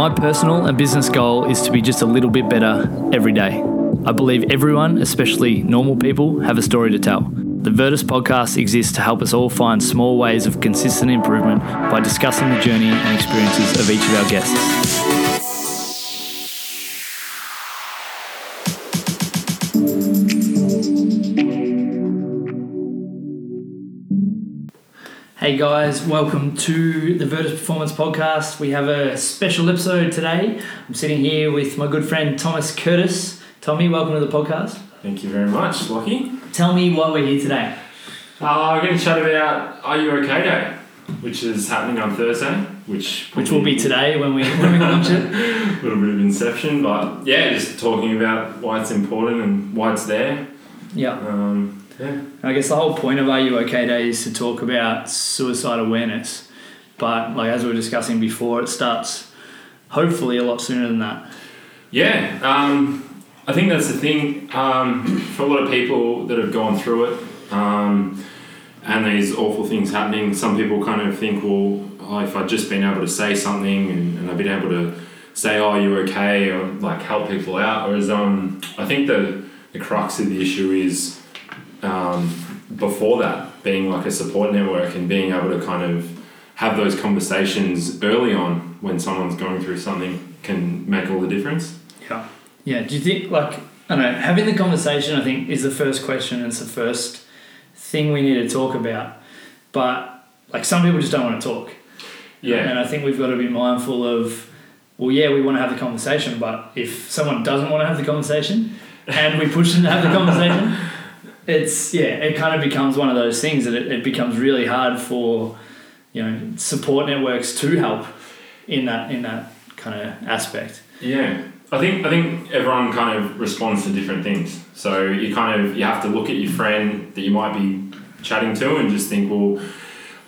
My personal and business goal is to be just a little bit better every day. I believe everyone, especially normal people, have a story to tell. The Virtus podcast exists to help us all find small ways of consistent improvement by discussing the journey and experiences of each of our guests. Hey guys, welcome to the Virtus Performance Podcast. We have a special episode today. I'm sitting here with my good friend Thomas Curtis. Tommy, welcome to the podcast. Thank you very much, Lockie. Tell me why we're here today. Uh, we're going to chat about Are You OK Day, which is happening on Thursday, which Which will be today when we when we launch it. a little bit of inception, but yeah, just talking about why it's important and why it's there. Yeah. Um, yeah, I guess the whole point of Are You OK Day is to talk about suicide awareness. But like as we were discussing before, it starts hopefully a lot sooner than that. yeah. Um, I think that's the thing um, for a lot of people that have gone through it. Um, and these awful things happening, some people kind of think, well, oh, if I'd just been able to say something and, and I've been able to say, oh, you're okay, or like help people out. Whereas um, I think the, the crux of the issue is um, before that, being like a support network and being able to kind of have those conversations early on when someone's going through something can make all the difference. Yeah. Yeah. Do you think like I don't know, having the conversation I think is the first question, it's the first thing we need to talk about. But like some people just don't want to talk. Yeah. And I think we've got to be mindful of well, yeah, we want to have the conversation, but if someone doesn't want to have the conversation and we push them to have the conversation, it's yeah, it kind of becomes one of those things that it, it becomes really hard for you know support networks to help in that in that kind of aspect. Yeah, I think I think everyone kind of responds to different things. So you kind of you have to look at your friend that you might be chatting to and just think, well,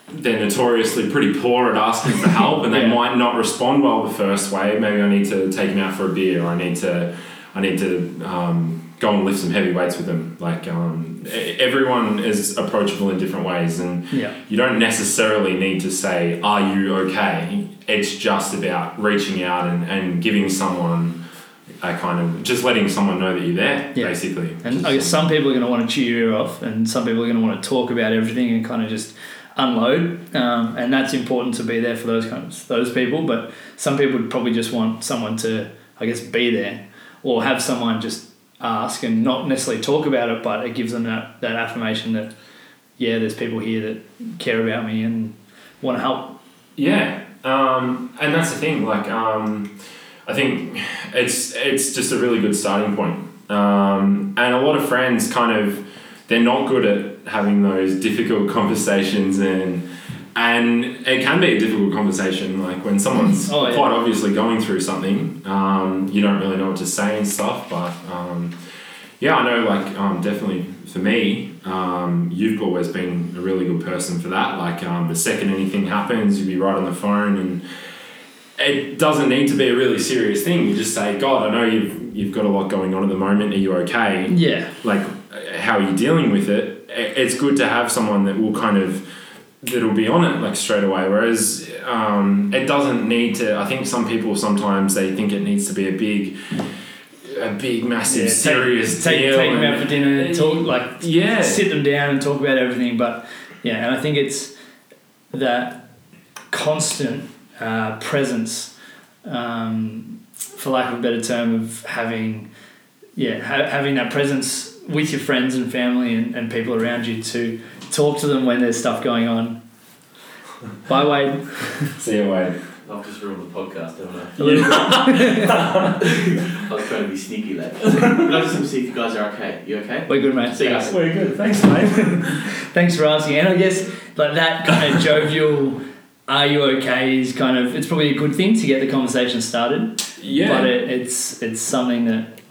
they're notoriously pretty poor at asking for help, and they Yeah. might not respond well the first way. Maybe I need to take them out for a beer, or I need to I need to um, go and lift some heavy weights with them. Like um, everyone is approachable in different ways, and Yeah. you don't necessarily need to say, Are you okay? It's just about reaching out and, and giving someone a kind of just letting someone know that you're there, Yeah. basically. And I guess some people are going to want to cheer you off, and some people are going to want to talk about everything and kind of just unload. Um, and that's important to be there for those kinds those people. But some people would probably just want someone to, I guess, be there or have someone just ask and not necessarily talk about it, but it gives them that, that affirmation that yeah, there's people here that care about me and want to help. Yeah, um, and that's the thing. Like, um, I think it's it's just a really good starting point. Um, and a lot of friends kind of they're not good at having those difficult conversations and and it can be a difficult conversation like when someone's Oh, yeah. quite obviously going through something um, you don't really know what to say and stuff but um, yeah i know like um, definitely for me um, you've always been a really good person for that. Like um, the second anything happens you'd be right on the phone and it doesn't need to be a really serious thing. You just say god i know you've, you've got a lot going on at the moment. Are you okay? Yeah, like how are you dealing with it? It's good to have someone that will kind of that'll be on it like straight away whereas um, it doesn't need to i think some people sometimes they think it needs to be a big a big massive Yeah, serious take, deal take them out for dinner, and talk like yeah sit them down and talk about everything. But yeah, and I think it's that constant uh, presence, um, for lack of a better term, of having yeah ha- having that presence with your friends and family and, and people around you to talk to them when there's stuff going on. Bye, Wade. see you Wade. I've just ruined the podcast, haven't I? A little bit. I was trying to be sneaky, like. but I just want to see if you guys are okay. You okay? We're good, mate. See you guys. We're good. Thanks, mate. Thanks for asking. And I guess like that kind of jovial, "Are you okay?" is kind of it's probably a good thing to get the conversation started. yeah But it, it's it's something that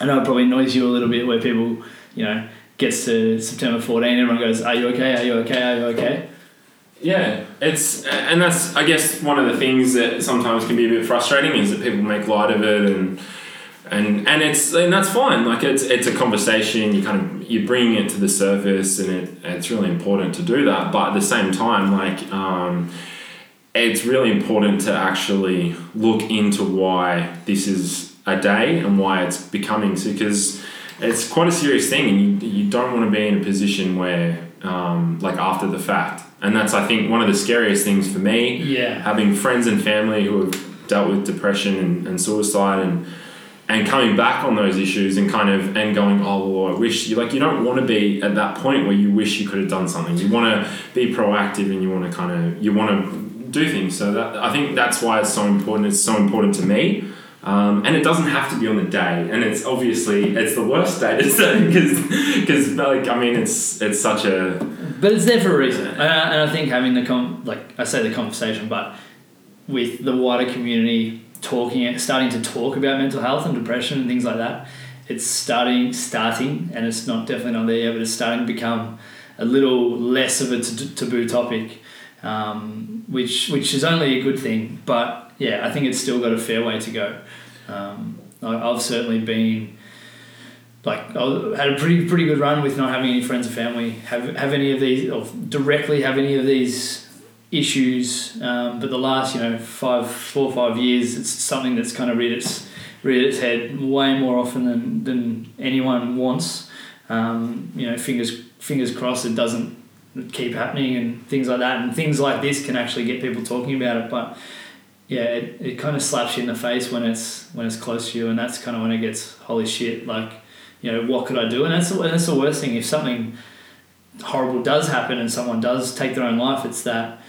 I know it probably annoys you a little bit where people you know gets to September 14, everyone goes, "Are you okay? Are you okay? Are you okay?" Yeah, it's and that's I guess one of the things that sometimes can be a bit frustrating is that people make light of it and and and it's and that's fine. Like it's it's a conversation. You kind of you're bringing it to the surface, and it it's really important to do that. But at the same time, like um, it's really important to actually look into why this is a day and why it's becoming because it's quite a serious thing and you, you don't want to be in a position where um, like after the fact. And that's i think one of the scariest things for me Yeah. having friends and family who have dealt with depression and, and suicide and and coming back on those issues and kind of and going oh well, I wish you like you don't want to be at that point where you wish you could have done something. You want to be proactive and you want to kind of you want to do things. So that I think that's why it's so important it's so important to me um, and it doesn't have to be on the day and it's obviously it's the worst day to because because like I mean it's it's such a But it's there for a reason, and I, and I think having the com- like I say the conversation, but with the wider community talking, starting to talk about mental health and depression and things like that, it's starting starting, and it's not definitely not there yet, but it's starting to become a little less of a t- taboo topic, um, which which is only a good thing. But yeah, I think it's still got a fair way to go. Um, I, I've certainly been like I had a pretty pretty good run with not having any friends or family have have any of these or directly have any of these issues. Um, but the last you know five four or five years, it's something that's kind of reared its reared its head way more often than than anyone wants. Um, you know, fingers fingers crossed it doesn't keep happening and things like that. And things like this can actually get people talking about it, but. Yeah, it, it kind of slaps you in the face when it's when it's close to you, and that's kind of when it gets holy shit. Like, you know, what could I do? And that's that's the worst thing. If something horrible does happen and someone does take their own life, it's that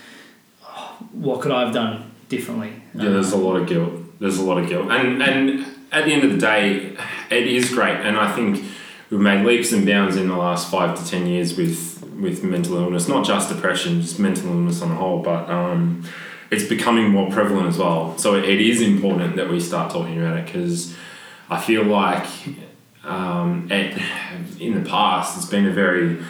oh, what could I have done differently? Yeah, there's a lot of guilt. There's a lot of guilt, and and at the end of the day, it is great, and I think we've made leaps and bounds in the last five to ten years with with mental illness, not just depression, just mental illness on the whole, but um, it's becoming more prevalent as well. So it, it is important that we start talking about it because I feel like um, it, in the past it's been a very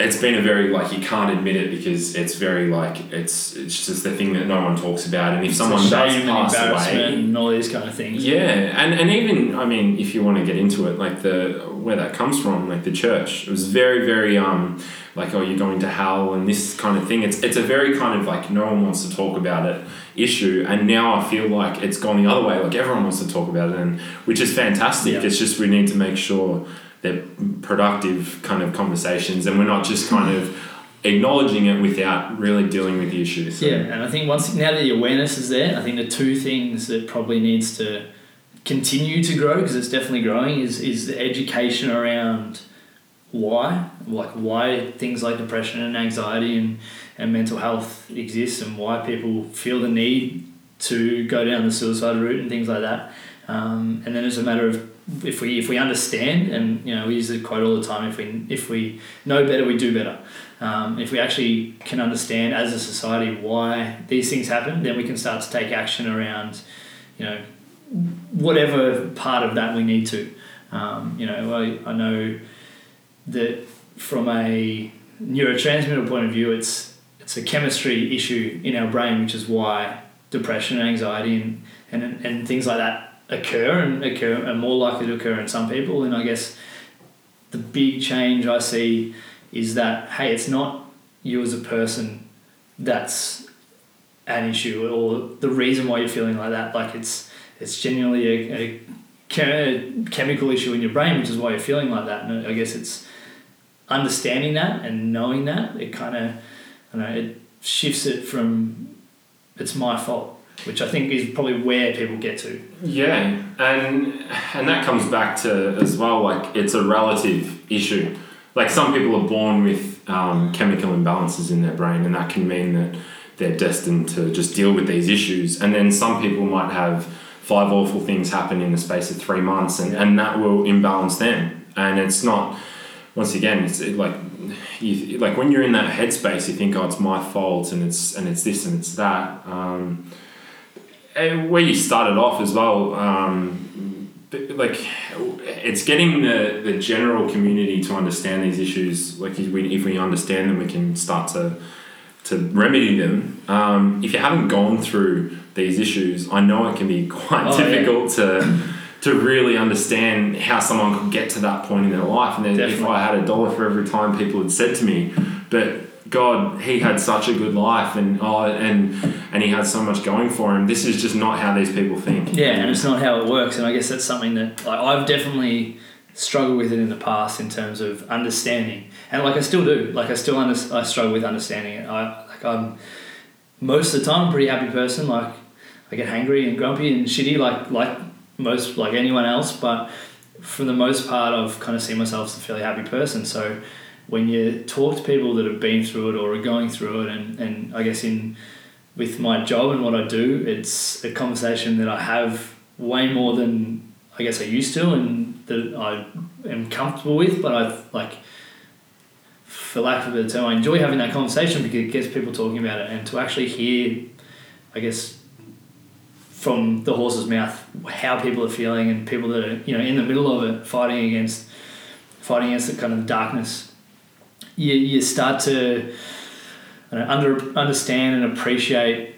it's been a very like you can't admit it because it's very like it's it's just the thing that no one talks about and if someone It's a does pass away and all these kind of things. yeah and, and even i mean if you want to get into it like the where that comes from like the church it was very very um like oh you're going to hell and this kind of thing it's it's a very kind of like no one wants to talk about it issue and now i feel like it's gone the other way like everyone wants to talk about it and which is fantastic Yeah. it's just we need to make sure they're productive kind of conversations and we're not just kind of acknowledging it without really dealing with the issues Yeah, and I think once now that the awareness is there, I think the two things that probably needs to continue to grow because it's definitely growing is is the education around why, like why things like depression and anxiety and, and mental health exist and why people feel the need to go down the suicide route and things like that. Um, and then it's a matter of if we if we understand and you know we use the quote all the time if we if we know better we do better. Um, if we actually can understand as a society why these things happen, then we can start to take action around, you know, whatever part of that we need to. Um, you know, I, I know that from a neurotransmitter point of view, it's it's a chemistry issue in our brain, which is why depression and anxiety and, and, and things like that occur and occur and more likely to occur in some people. And I guess the big change I see is that hey, it's not you as a person that's an issue or the reason why you're feeling like that. Like it's it's genuinely a, a, che- chemical issue in your brain, which is why you're feeling like that. And I guess it's understanding that and knowing that it kind of, don't know, it shifts it from it's my fault, which I think is probably where people get to. Yeah, and and that comes back to as well like it's a relative issue. Like some people are born with um, chemical imbalances in their brain, and that can mean that they're destined to just deal with these issues. And then some people might have five awful things happen in the space of three months, and, and that will imbalance them. And it's not. Once again, it's like you like when you're in that headspace, you think, "Oh, it's my fault," and it's and it's this and it's that. Um, and where you started off as well, um, like it's getting the, the general community to understand these issues. Like if we, if we understand them, we can start to to remedy them. Um, if you haven't gone through these issues, I know it can be quite Oh, yeah. difficult to to really understand how someone could get to that point in their life. And then if I had a dollar for every time people had said to me, but God, he had such a good life, and oh, and and he had so much going for him. This is just not how these people think. Yeah, and it's not how it works. And I guess that's something that like I've definitely struggled with it in the past in terms of understanding, and like I still do. Like I still under, I struggle with understanding it. I like I'm most of the time I'm a pretty happy person. Like I get hangry and grumpy and shitty, like like most like anyone else. But for the most part, I've kind of seen myself as a fairly happy person. So when you talk to people that have been through it or are going through it, and, and I guess in with my job and what I do, it's a conversation that I have way more than I guess I used to, and that I am comfortable with. But I've like, for lack of a better term, I enjoy having that conversation because it gets people talking about it, and to actually hear, I guess, from the horse's mouth how people are feeling and people that are you know in the middle of it fighting against fighting against the kind of darkness you, you start to know, under, understand and appreciate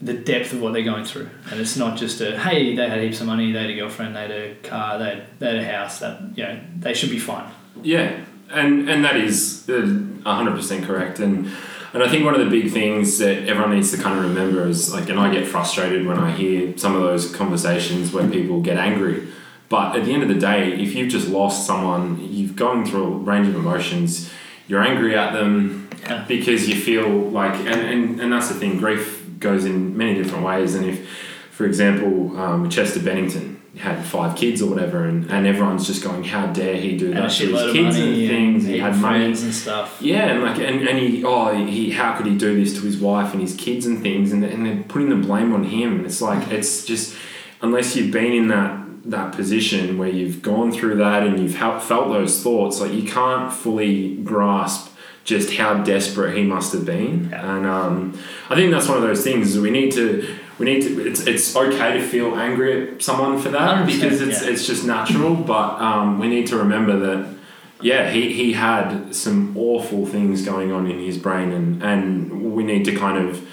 the depth of what they're going through. And it's not just a, hey, they had heaps of money, they had a girlfriend, they had a car, they had, they had a house, that, you know, they should be fine. Yeah, and, and that is uh, 100% correct. And, and I think one of the big things that everyone needs to kind of remember is like, and I get frustrated when I hear some of those conversations where people get angry. But at the end of the day, if you've just lost someone, you've gone through a range of emotions, you're angry at them Yeah. because you feel like and, and, and that's the thing grief goes in many different ways and if for example um, chester bennington had five kids or whatever and, and everyone's just going how dare he do that to his kids and things and he had money and stuff. yeah, and like, and, and he, oh, he, how could he do this to his wife and his kids and things, and, and they're putting the blame on him. And it's like, it's just, unless you've been in that that position where you've gone through that and you've helped, felt those thoughts, like you can't fully grasp just how desperate he must have been. Yeah. And um, I think that's one of those things. We need to. We need to. It's, it's okay to feel angry at someone for that because it's yeah. it's just natural. But um, we need to remember that yeah, he, he had some awful things going on in his brain, and, and we need to kind of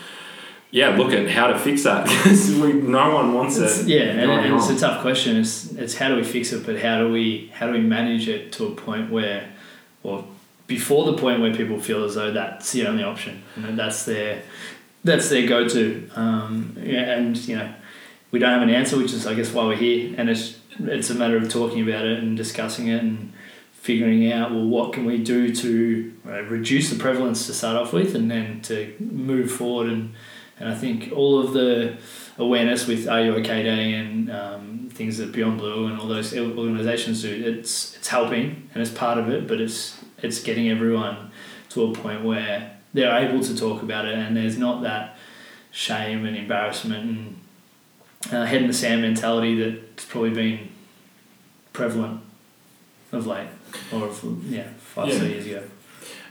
yeah look at how to fix that because we no one wants It's, it. yeah, and, and it's a tough question. It's, it's how do we fix it, but how do we how do we manage it to a point where, or before the point where people feel as though that's the only option that's their that's their go to. Um, yeah, and you know, we don't have an answer, which is I guess why we're here, and it's it's a matter of talking about it and discussing it and figuring out well what can we do to uh, reduce the prevalence to start off with and then to move forward and and I think all of the awareness with Are You OK Day and um, things that Beyond Blue and all those organisations do, it's it's helping and it's part of it, but it's it's getting everyone to a point where they're able to talk about it and there's not that shame and embarrassment and uh, head in the sand mentality that's probably been prevalent of late or of, yeah five Yeah. so years ago.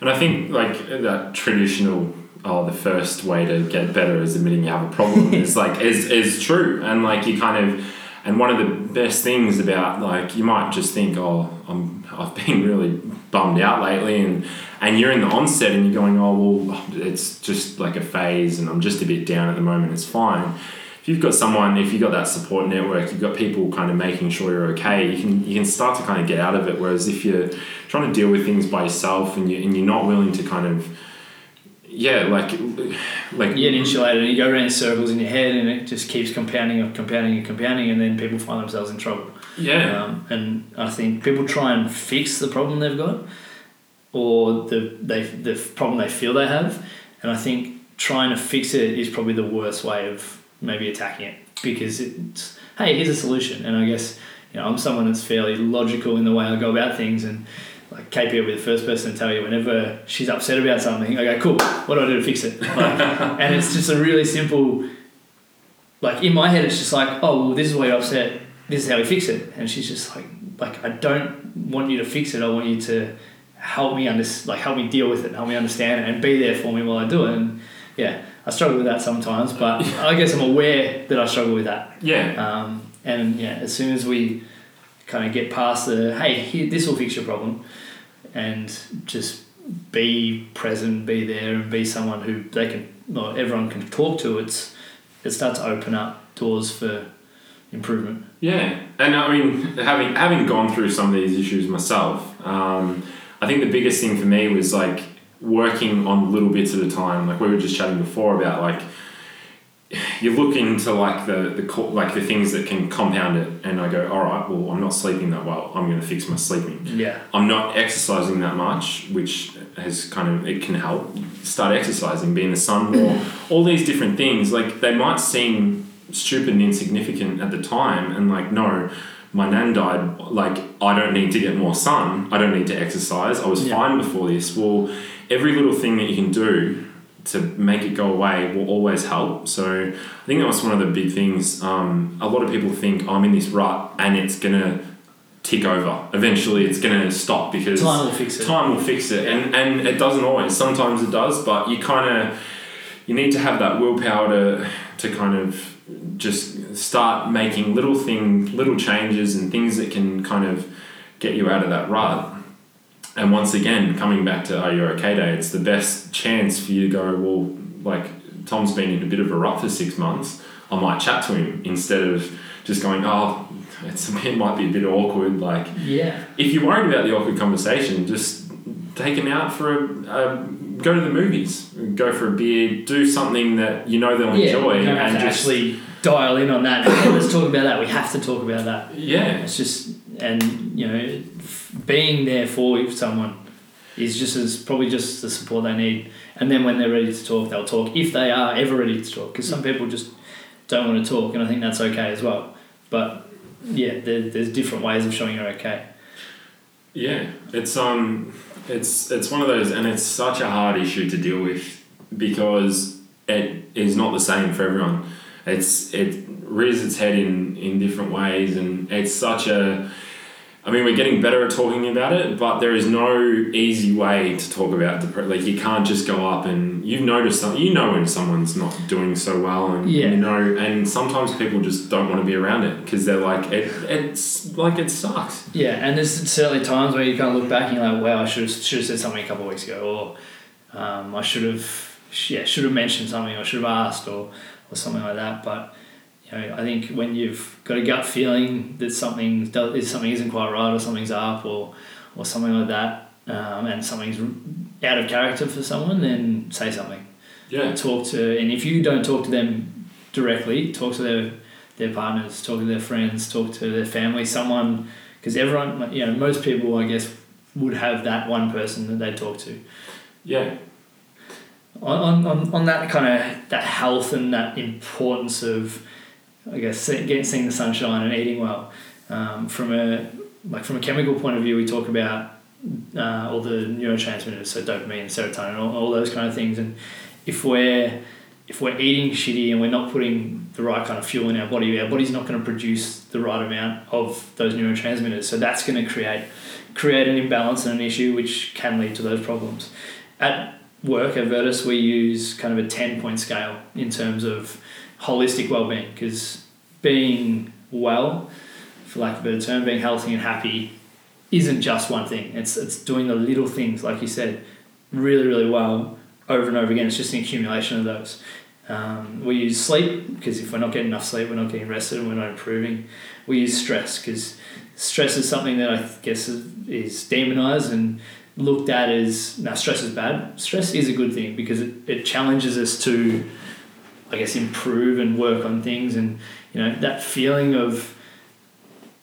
And I think like that traditional oh the first way to get better is admitting you have a problem. Is like is is true. And like you kind of and one of the best things about like you might just think oh I'm I've been really bummed out lately. And and you're in the onset and you're going oh well it's just like a phase and I'm just a bit down at the moment. It's fine. If you've got someone if you've got that support network you've got people kind of making sure you're okay you can you can start to kind of get out of it. Whereas if you're trying to deal with things by yourself and, you, and you're not willing to kind of yeah like like You get insulated and you go around in circles in your head and it just keeps compounding and compounding and compounding and then people find themselves in trouble. yeah Um, and I think people try and fix the problem they've got or the they the problem they feel they have, and I think trying to fix it is probably the worst way of maybe attacking it because it's hey here's a solution, and I guess you know I'm someone that's fairly logical in the way I go about things and. Like KP will be the first person to tell you whenever she's upset about something. I go, cool. What do I do to fix it? Like, and it's just a really simple. Like in my head, it's just like, oh, well, this is why you're upset. This is how we fix it. And she's just like, like I don't want you to fix it. I want you to help me under, like help me deal with it, help me understand it, and be there for me while I do it. And yeah, I struggle with that sometimes, but I guess I'm aware that I struggle with that. yeah Um, and yeah, as soon as we kind of get past the hey, here, this will fix your problem, and just be present, be there, and be someone who they can, or everyone can talk to. It's it starts to open up doors for improvement. Yeah, and I mean, having having gone through some of these issues myself, um, I think the biggest thing for me was like working on little bits at a time. Like we were just chatting before about like you look into like the the like the things that can compound it, and I go, all right, well, I'm not sleeping that well. I'm going to fix my sleeping. Yeah. I'm not exercising that much, which has kind of it can help. Start exercising, be in the sun more. Mm. all these different things, like they might seem stupid and insignificant at the time, and like no, my nan died. Like I don't need to get more sun. I don't need to exercise. I was Yeah. fine before this. Well, every little thing that you can do to make it go away will always help. So I think that was one of the big things. Um, a lot of people think I'm in this rut and it's gonna tick over. Eventually, it's gonna stop because Time will fix it. time will fix it, and and it doesn't always. Sometimes it does, but you kind of you need to have that willpower to to kind of just start making little thing, little changes, and things that can kind of get you out of that rut. And once again, coming back to Are You Okay Day, it's the best chance for you to go, well, like, Tom's been in a bit of a rut for six months. I might chat to him instead of just going, oh, it's, it might be a bit awkward. Like, Yeah. if you're worried about the awkward conversation, just take him out for a, a go to the movies, go for a beer, do something that you know they'll Yeah. enjoy, and just actually dial in on that. Hey, let's talk about that. We have to talk about that. yeah, It's just, and you know, being there for someone is just as probably just the support they need. And then when they're ready to talk, they'll talk if they are ever ready to talk. Because some people just don't want to talk, and I think that's okay as well. But yeah, there, there's different ways of showing you're okay. yeah. It's um, it's it's one of those, and it's such a hard issue to deal with because it is not the same for everyone. It's it rears its head in in different ways, and it's such a I mean, we're getting better at talking about it, but there is no easy way to talk about depression. Like you can't just go up and you've noticed some, you know when someone's not doing so well, and Yeah. you know, and sometimes people just don't want to be around it because they're like, it, it's like it sucks. Yeah, and there's certainly times where you kind of look back and you're like, wow, I should have, should have said something a couple of weeks ago, or um, I should have, yeah, should have mentioned something, or should have asked, or, or something like that. But you know, I think when you've got a gut feeling that something does, is something isn't quite right, or something's up, or or something like that, um, and something's out of character for someone, then say something. Yeah, talk to and if you don't talk to them directly talk to their their partners talk to their friends talk to their family someone because everyone you know most people i guess would have that one person that they talk to. Yeah, on, on, on that kind of that health and that importance of i guess getting seeing the sunshine and eating well um, from a like from a chemical point of view we talk about uh, all the neurotransmitters so dopamine serotonin all, all those kind of things. And if we're if we're eating shitty and we're not putting the right kind of fuel in our body our body's not going to produce the right amount of those neurotransmitters. So that's going to create create an imbalance and an issue which can lead to those problems. At work at Virtus, we use kind of a 10 point scale in terms of holistic well-being because being well, for lack of a better term, being healthy and happy isn't just one thing. It's, it's doing the little things, like you said, really, really well over and over again. It's just an accumulation of those. Um, we use sleep because if we're not getting enough sleep, we're not getting rested and we're not improving. We use stress because stress is something that I guess is, is demonized and looked at as now stress is bad. Stress is a good thing because it, it challenges us to, I guess, improve and work on things. And you know that feeling of,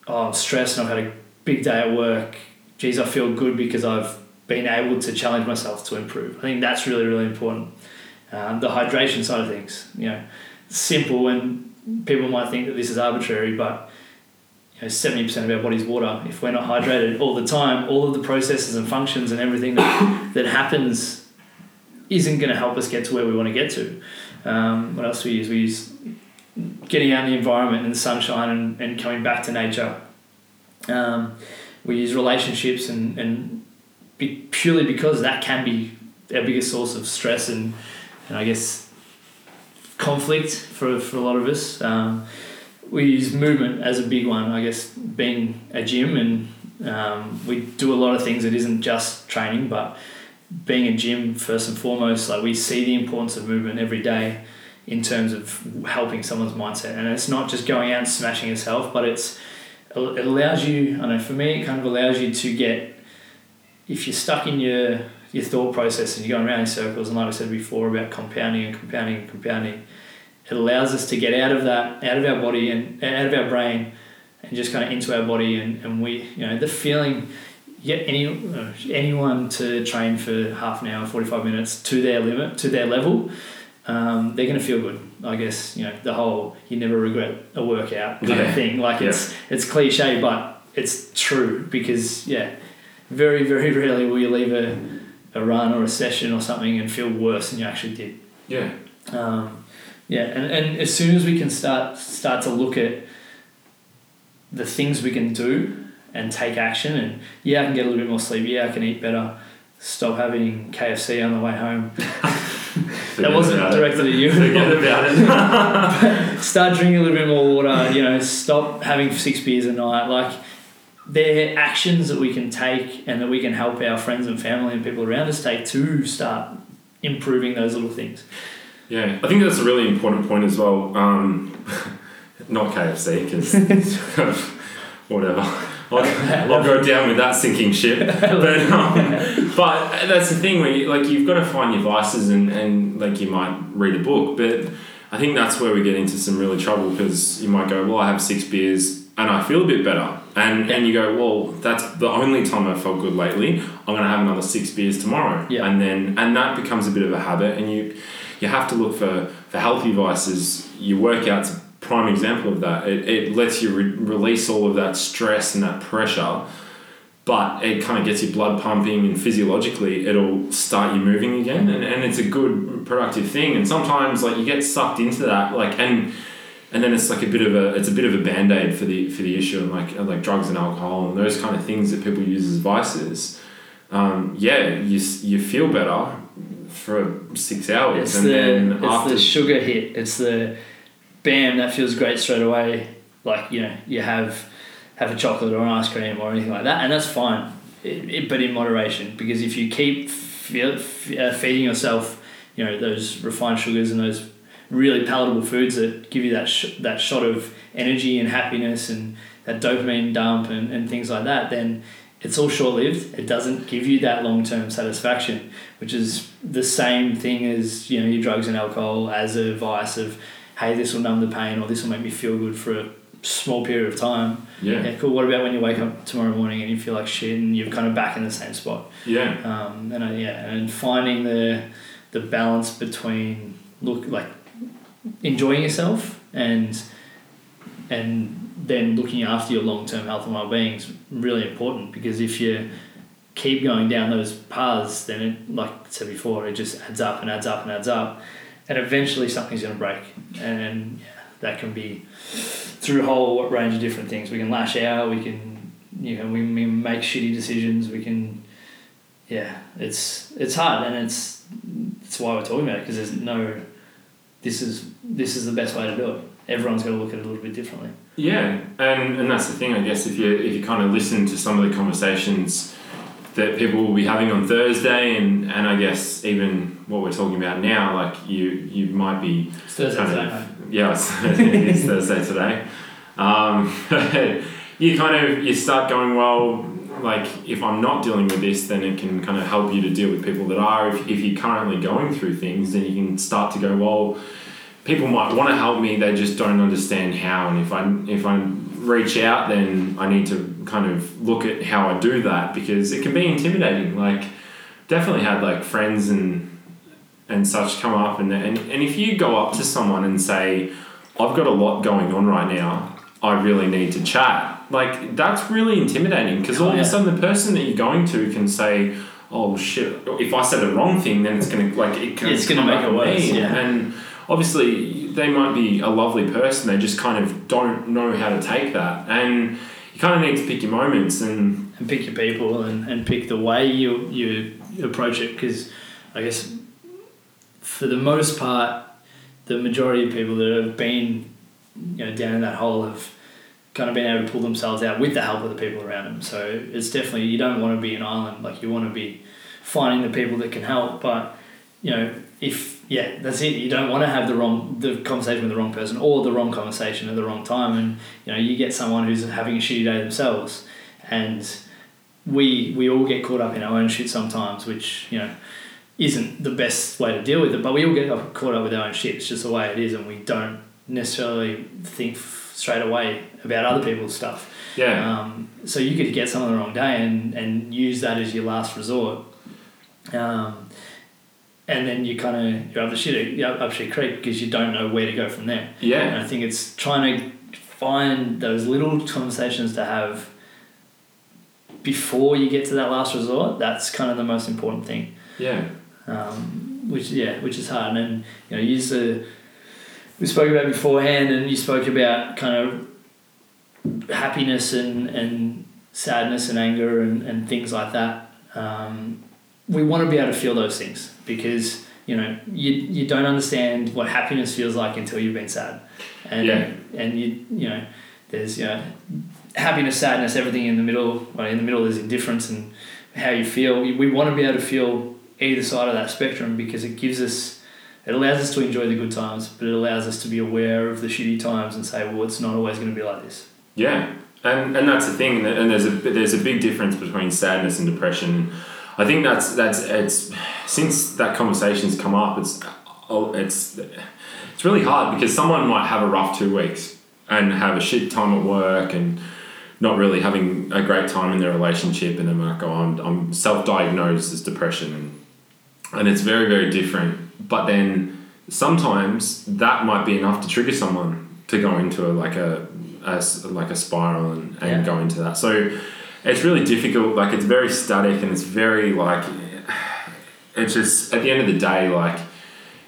oh, I'm stressed and I've had a big day at work. Geez, I feel good because I've been able to challenge myself to improve. I think that's really really important. Um, the hydration side of things, you know, simple and people might think that this is arbitrary, but you know, 70% of our body's water. If we're not hydrated all the time, all of the processes and functions and everything that, that happens isn't going to help us get to where we want to get to. Um, what else do we use? We use getting out in the environment and the sunshine and, and coming back to nature. Um, we use relationships and, and be, purely because that can be our biggest source of stress and, and I guess conflict for, for a lot of us. Um, we use movement as a big one. I guess being a gym and um, we do a lot of things that isn't just training, but being a gym first and foremost, like we see the importance of movement every day in terms of helping someone's mindset. And it's not just going out and smashing yourself, but it's it allows you. I know for me, it kind of allows you to get if you're stuck in your your thought process and you're going around in circles. And like I said before about compounding and compounding and compounding, it allows us to get out of that, out of our body and out of our brain, and just kind of into our body. And, and we, you know, the feeling. Get any uh, anyone to train for half an hour, forty five minutes to their limit, to their level, um, they're going to feel good. I guess you know the whole you never regret a workout kind Yeah. of thing. Like it's it's cliche, but it's true because yeah, very very rarely will you leave a, a run or a session or something and feel worse than you actually did. Yeah. Um, yeah, and, and as soon as we can start start to look at the things we can do and take action, and yeah, I can get a little bit more sleep. Yeah, I can eat better. Stop having KFC on the way home. that wasn't directed at you. Forget about it. start drinking a little bit more water. You know, stop having six beers a night. Like they're actions that we can take and that we can help our friends and family and people around us take to start improving those little things. Yeah, I think that's a really important point as well. Um, not KFC, because whatever. I'll, I'll go down with that sinking ship. But, um, but that's the thing where you, like you've got to find your vices and, and like you might read a book, but I think that's where we get into some really trouble because you might go, well, I have six beers and I feel a bit better, and and you go, well, that's the only time I felt good lately. I'm gonna have another six beers tomorrow, Yeah. and then and that becomes a bit of a habit, and you you have to look for for healthy vices. Your workouts a prime example of that. It, it lets you re- release all of that stress and that pressure, but it kind of gets your blood pumping and physiologically it'll start you moving again, and, and it's a good productive thing. And sometimes like you get sucked into that, like and and then it's like a bit of a it's a bit of a band aid for the for the issue and like like drugs and alcohol and those kind of things that people use as vices. Um, yeah, you you feel better for six hours, It's and the then it's after the sugar hit. It's the bam that feels great straight away. Like you know you have have a chocolate or an ice cream or anything like that, and that's fine. It, it, but in moderation, because if you keep feel, f- uh, feeding yourself, you know those refined sugars and those really palatable foods that give you that sh- that shot of energy and happiness and that dopamine dump and, and things like that, then it's all short lived. It doesn't give you that long term satisfaction, which is the same thing as you know your drugs and alcohol as a vice of, hey, this will numb the pain or this will make me feel good for a small period of time. yeah Yeah, cool. What about when you wake up tomorrow morning and you feel like shit and you're kind of back in the same spot? yeah Um, and uh, yeah, and finding the the balance between look like enjoying yourself and and then looking after your long term health and well being is really important because if you keep going down those paths, then it, like I said before, it just adds up and adds up and adds up, and eventually something's going to break, and yeah, that can be through a whole range of different things. We can lash out, we can you know we, we make shitty decisions, we can yeah, it's it's hard and it's it's why we're talking about it because there's no this is this is the best way to do it. Everyone's got to look at it a little bit differently. Yeah, and and that's the thing. I guess if you if you kind of listen to some of the conversations that people will be having on Thursday, and and I guess even what we're talking about now, like you you might be It's Thursday kind today, of- yeah, it's, it is Thursday today. Um, you kind of you start going well. Like if I'm not dealing with this, then it can kind of help you to deal with people that are. If, if you're currently going through things, then you can start to go well. People might want to help me, they just don't understand how. And if I if I reach out, then I need to kind of look at how I do that because it can be intimidating. Like definitely had like friends and and such come up and, and and if you go up to someone and say i've got a lot going on right now i really need to chat like that's really intimidating because all Oh, of a sudden the person that you're going to can say oh shit if i said the wrong thing then it's gonna like it can It's gonna come make it on worse, yeah. and obviously they might be a lovely person they just kind of don't know how to take that. And you kind of need to pick your moments and and pick your people and, and pick the way you you approach it because I guess for the most part the majority of people that have been you know down in that hole have kind of been able to pull themselves out with the help of the people around them. So it's definitely you don't want to be an island like you want to be finding the people that can help. But you know if yeah that's it you don't want to have the wrong the conversation with the wrong person or the wrong conversation at the wrong time and you know you get someone who's having a shitty day themselves and we we all get caught up in our own shit sometimes, which you know isn't the best way to deal with it. But we all get caught up with our own shit. It's just the way it is, and we don't necessarily think f- straight away about other people's stuff. Yeah. Um, so you could get someone the wrong day and, and use that as your last resort. Um, and then you kind of you're up the shit you're up shit creek because you don't know where to go from there. And Yeah. I think it's trying to find those little conversations to have before you get to that last resort. That's kind of the most important thing. Yeah. Um, which yeah, which is hard. And you know, use the we spoke about beforehand, and you spoke about kind of happiness and and sadness and anger and, and things like that. Um, we want to be able to feel those things because you know you you don't understand what happiness feels like until you've been sad, and Yeah. and you you know there's you know happiness, sadness, everything in the middle. Well, in the middle there's indifference and how you feel. We want to be able to feel either side of that spectrum because it gives us it allows us to enjoy the good times, but it allows us to be aware of the shitty times and say, well, it's not always going to be like this. Yeah, and and that's the thing, and there's a there's a big difference between sadness and depression. I think that's that's it's since that conversation's come up, it's oh, it's it's really hard because someone might have a rough two weeks and have a shit time at work and not really having a great time in their relationship, and they might go, I'm I'm self-diagnosed as depression, and and it's very very different. But then sometimes that might be enough to trigger someone to go into a, like a, a like a spiral and, and Yeah. go into that. So it's really difficult. Like it's very static and it's very like it's just at the end of the day like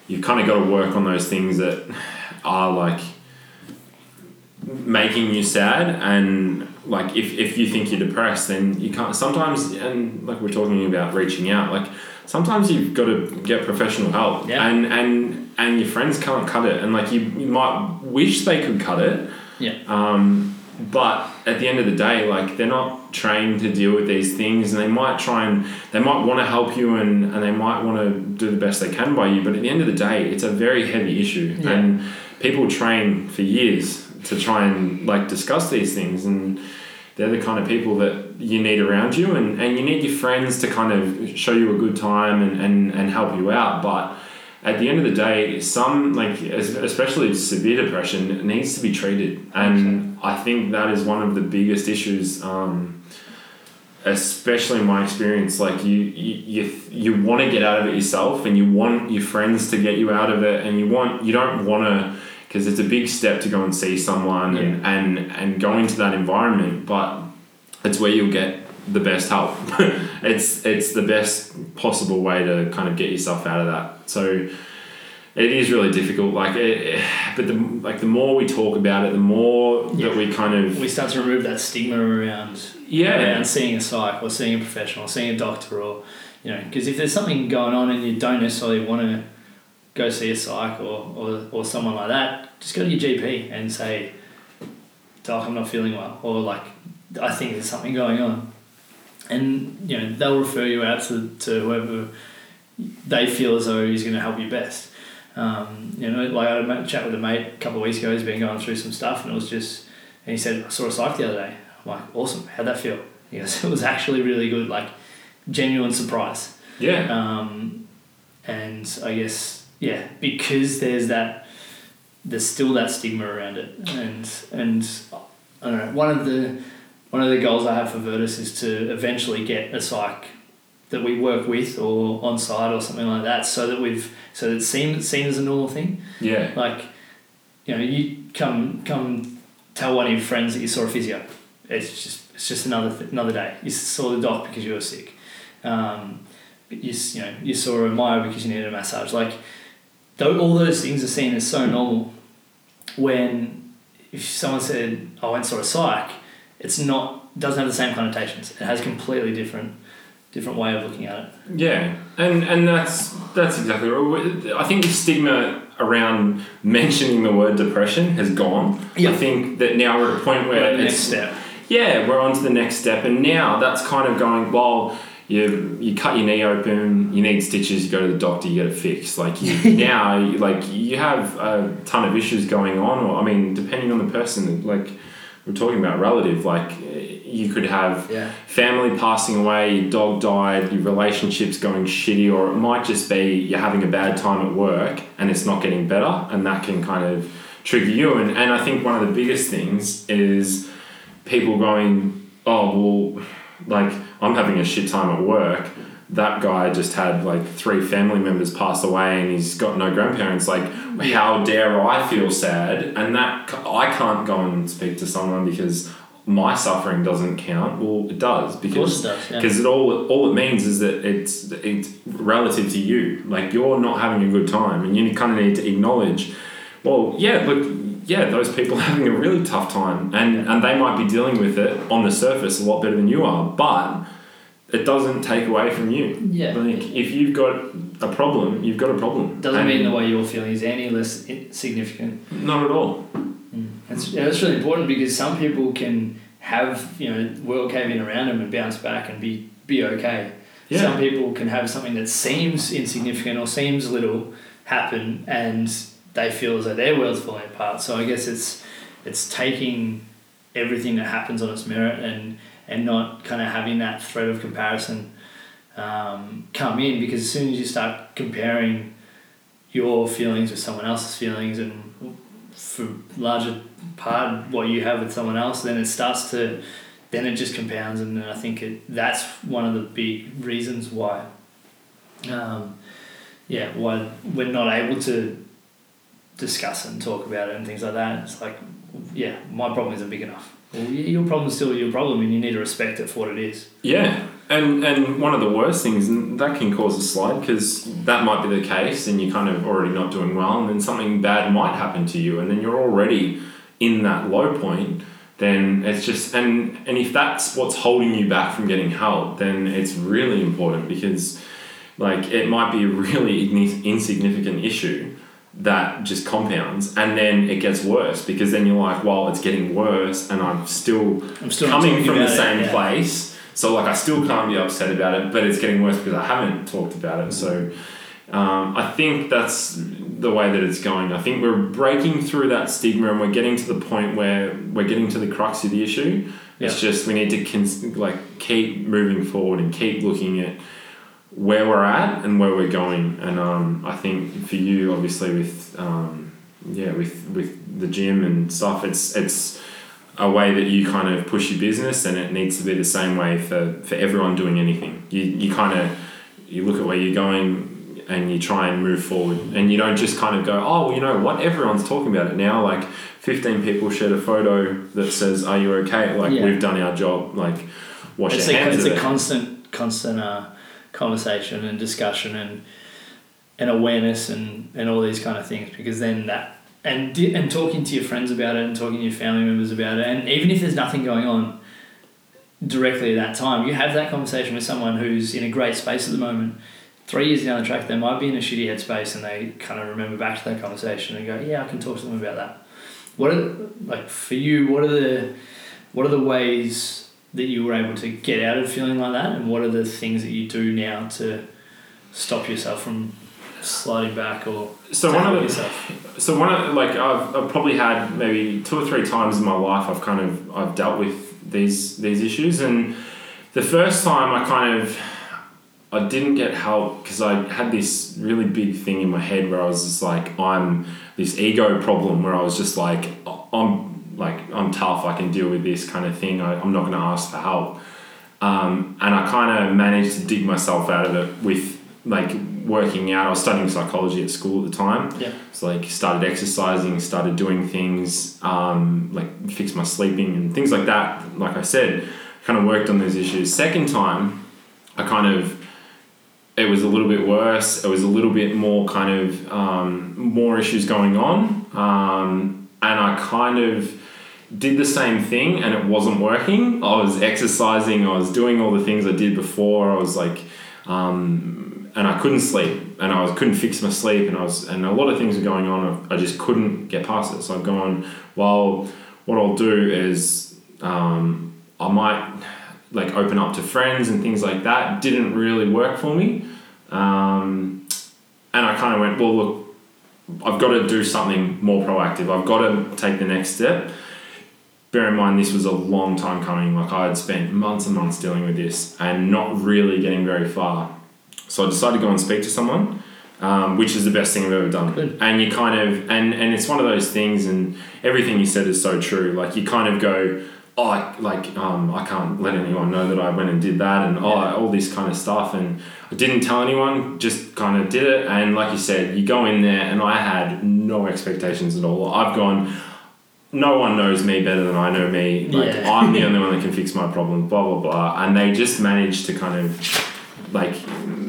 you've kind of got to work on those things that are like making you sad and like if, if you think you're depressed then you can't sometimes and like we're talking about reaching out like sometimes you've got to get professional help Yeah. and and and your friends can't cut it and like you, you might wish they could cut it Yeah. um, but at the end of the day, like they're not trained to deal with these things, and they might try and they might want to help you, and, and they might want to do the best they can by you. But at the end of the day, it's a very heavy issue, Yeah. and people train for years to try and like discuss these things, and they're the kind of people that you need around you, and, and you need your friends to kind of show you a good time and, and, and help you out. But at the end of the day, some like especially severe depression needs to be treated, and I think that is one of the biggest issues. Um, especially in my experience, like you you you, you want to get out of it yourself, and you want your friends to get you out of it, and you want you don't want to because it's a big step to go and see someone and, and and go into that environment, but it's where you'll get the best help. it's it's the best possible way to kind of get yourself out of that. So it is really difficult. Like, it, it- but the like the more we talk about it, the more Yeah. that we kind of We start to remove that stigma around yeah around seeing a psych or seeing a professional, or seeing a doctor, or you know, because if there's something going on and you don't necessarily want to go see a psych or, or, or someone like that, just go to your GP and say, Doc, I'm not feeling well, or like, I think there's something going on. And, you know, they'll refer you out to, to whoever they feel as though is going to help you best. Um, you know, like I had a chat with a mate a couple of weeks ago, he's been going through some stuff, and it was just, and he said, I saw a psych the other day. I'm like, awesome, how'd that feel? He goes, it was actually really good, like, genuine surprise. yeah Um, and I guess yeah, because there's that, there's still that stigma around it, and and I don't know. One of the one of the goals I have for Virtus is to eventually get a psych that we work with or on site or something like that, so that we've so that it's seen seen as a normal thing. yeah Like, you know, you come come tell one of your friends that you saw a physio. It's just it's just another th- another day. You saw the doc because you were sick. Um, but you you know you saw a myo because you needed a massage. Like, though all those things are seen as so normal. When if someone said "Oh, I went saw a psych, it's not doesn't have the same connotations. It has completely different different way of looking at it. Yeah, and and that's that's exactly right. I think the stigma around mentioning the word depression has gone. Yeah. I think that now we're at a point where Right, it's next step. yeah, we're on to the next step, and now that's kind of going well. You, you cut your knee open, you need stitches, you go to the doctor, you get it fixed. Like you, now, you, like you have a ton of issues going on, or I mean, depending on the person, like we're talking about relative, like you could have Yeah. family passing away, your dog died, your relationship's going shitty, or it might just be you're having a bad time at work and it's not getting better, and that can kind of trigger you. And, and I think one of the biggest things is people going, oh, well, like, I'm having a shit time at work. That guy just had like three family members pass away and he's got no grandparents. Like, how dare I feel sad? And that I can't go and speak to someone because my suffering doesn't count. Well, it does because it does. Yeah. because it all all it means is that it's it's relative to you. Like you're not having a good time, and you kind of need to acknowledge. Well, yeah, look, yeah, those people are having a really tough time, and and they might be dealing with it on the surface a lot better than you are, but it doesn't take away from you. Yeah. Like if you've got a problem, you've got a problem. Doesn't And mean the way you're feeling is any less significant. not at all. That's, yeah, that's really important because some people can have you know world cave in around them and bounce back and be be okay. Yeah. Some people can have something that seems insignificant or seems little happen and they feel as though their world's falling apart. So I guess it's it's taking everything that happens on its merit and and not kind of having that thread of comparison um, come in because as soon as you start comparing your feelings with someone else's feelings and for larger part what you have with someone else then it starts to then it just compounds and I think it that's one of the big reasons why um, yeah why we're not able to discuss and talk about it and things like that. It's like yeah my problem isn't big enough. Well, your problem's still your problem and you need to respect it for what it is. Yeah, and and one of the worst things and that can cause a slide because that might be the case, and you're kind of already not doing well, and then something bad might happen to you, and then you're already in that low point. Then it's just and and if that's what's holding you back from getting help, then it's really important because like it might be a really insignificant issue that just compounds and then it gets worse because then you're like well it's getting worse and i'm still I'm still coming from the about it, same yeah. place. So like I still can't be upset about it, but it's getting worse because I haven't talked about it. So um, I think that's the way that it's going. I think we're breaking through that stigma and we're getting to the point where we're getting to the crux of the issue. It's Yeah. just we need to cons- like keep moving forward and keep looking at where we're at and where we're going. And um, I think for you, obviously, with um, yeah, with with the gym and stuff, it's it's a way that you kind of push your business, and it needs to be the same way for, for everyone doing anything. You you kind of you look at where you're going and you try and move forward, and you don't just kind of go, oh, well, you know what? Everyone's talking about it now. Like, fifteen people shared a photo that says, "Are you okay?" Like, Yeah. we've done our job. Like, wash it's your a, hands it's a it. constant constant uh, conversation and discussion and and awareness and, and all these kind of things because then that and di- and talking to your friends about it and talking to your family members about it and even if there's nothing going on directly at that time you have that conversation with someone who's in a great space at the moment. Three years down the track they might be in a shitty headspace and they kind of remember back to that conversation and go yeah I can talk to them about that. What are like for you what are the what are the ways that you were able to get out of feeling like that and what are the things that you do now to stop yourself from sliding back or So one of the yourself. so one of like I've, I've probably had maybe two or three times in my life I've kind of I've dealt with these these issues. And the first time I kind of I didn't get help because I had this really big thing in my head where I was just like I'm this ego problem where I was just like I'm like I'm tough I can deal with this kind of thing I, I'm not going to ask for help. Um, and I kind of managed to dig myself out of it with like working out I was studying psychology at school at the time yeah so like started exercising, started doing things, um, like fix my sleeping and things like that. Like I said, kind of worked on those issues. Second time, I kind of it was a little bit worse. It was a little bit more kind of um, more issues going on, um, and I kind of did the same thing and it wasn't working. I was exercising, I was doing all the things I did before. I was like, um, and I couldn't sleep, and I was couldn't fix my sleep, and I was, and a lot of things were going on. I just couldn't get past it. So I've gone, well, what I'll do is, um, I might like open up to friends and things like that. Didn't really work for me, um, and I kind of went, well, look, I've got to do something more proactive. I've got to take the next step. bear in mind this was a long time coming. Like I had spent months and months dealing with this and not really getting very far. So I decided to go and speak to someone, um, which is the best thing I've ever done. Good. And you kind of and and it's one of those things, and everything you said is so true. Like you kind of go. Oh, I, like um, I can't let anyone know that I went and did that, and oh, all this kind of stuff, and I didn't tell anyone, just kind of did it. And like you said, you go in there, and I had no expectations at all. I've gone, no one knows me better than I know me. Like Yeah. I'm the only one that can fix my problem. Blah blah blah. And they just managed to kind of like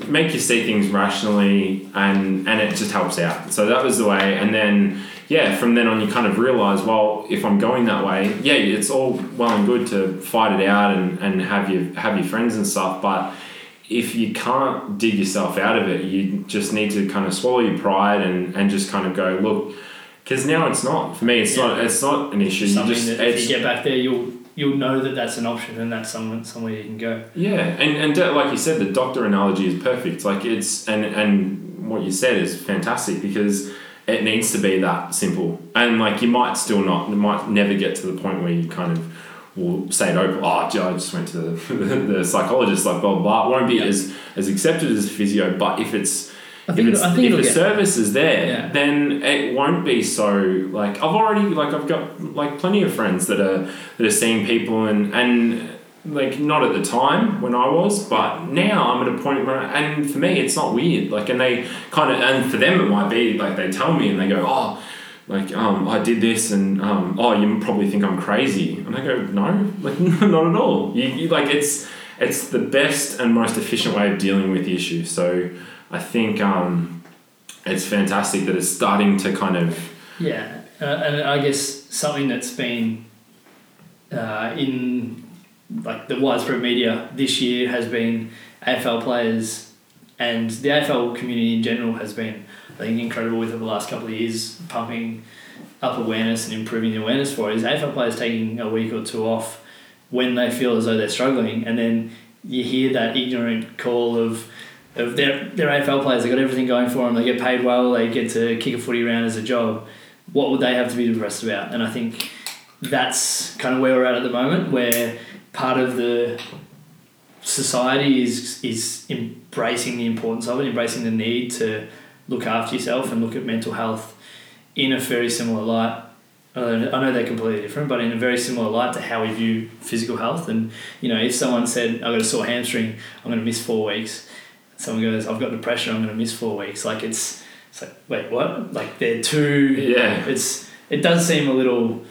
make you see things rationally, and and it just helps out. So that was the way. And then yeah, from then on, you kind of realize, well, if I'm going that way, yeah, it's all well and good to fight it out and, and have your have your friends and stuff, but if you can't dig yourself out of it, you just need to kind of swallow your pride and, and just kind of go look, because now it's not for me. It's Yeah. not it's not an issue. You just that if you get back there, you'll you'll know that that's an option and that's someone somewhere you can go. yeah, and and like you said, the doctor analogy is perfect. Like it's and and what you said is fantastic because it needs to be that simple. And like you might still not, might never get to the point where you kind of will say it open. Oh, I just went to the, the psychologist. Like blah blah blah. It won't be Yeah. as as accepted as physio, but if it's if, it's, if the service is there, Yeah. then won't be so like I've already like I've got like plenty of friends that are that are seeing people and and like not at the time when I was, but now I'm at a point where and for me it's not weird. Like and they kind of and for them it might be like they tell me and they go oh. Like um, I did this, and um, oh, you probably think I'm crazy, and I go, no, like not at all. You, you like it's it's the best and most efficient way of dealing with the issue. So I think um, it's fantastic that it's starting to kind of Yeah, uh, and I guess something that's been uh, in like the widespread media this year has been AFL players, and the AFL community in general has been, I think, incredible with the last couple of years, pumping up awareness and improving the awareness for it. Is AFL players taking a week or two off when they feel as though they're struggling, and then you hear that ignorant call of of their their AFL players. They've got everything going for them. They get paid well. They get to kick a footy around as a job. What would they have to be depressed about? And I think that's kind of where we're at at the moment, where part of the society is is embracing the importance of it, embracing the need to look after yourself and look at mental health in a very similar light. I know they're completely different, but in a very similar light to how we view physical health. And you know, if someone said, "I've got a sore hamstring, I'm going to miss four weeks," someone goes, "I've got depression, I'm going to miss four weeks," like it's it's like, wait, what? Like they're too, yeah. it's it does seem a little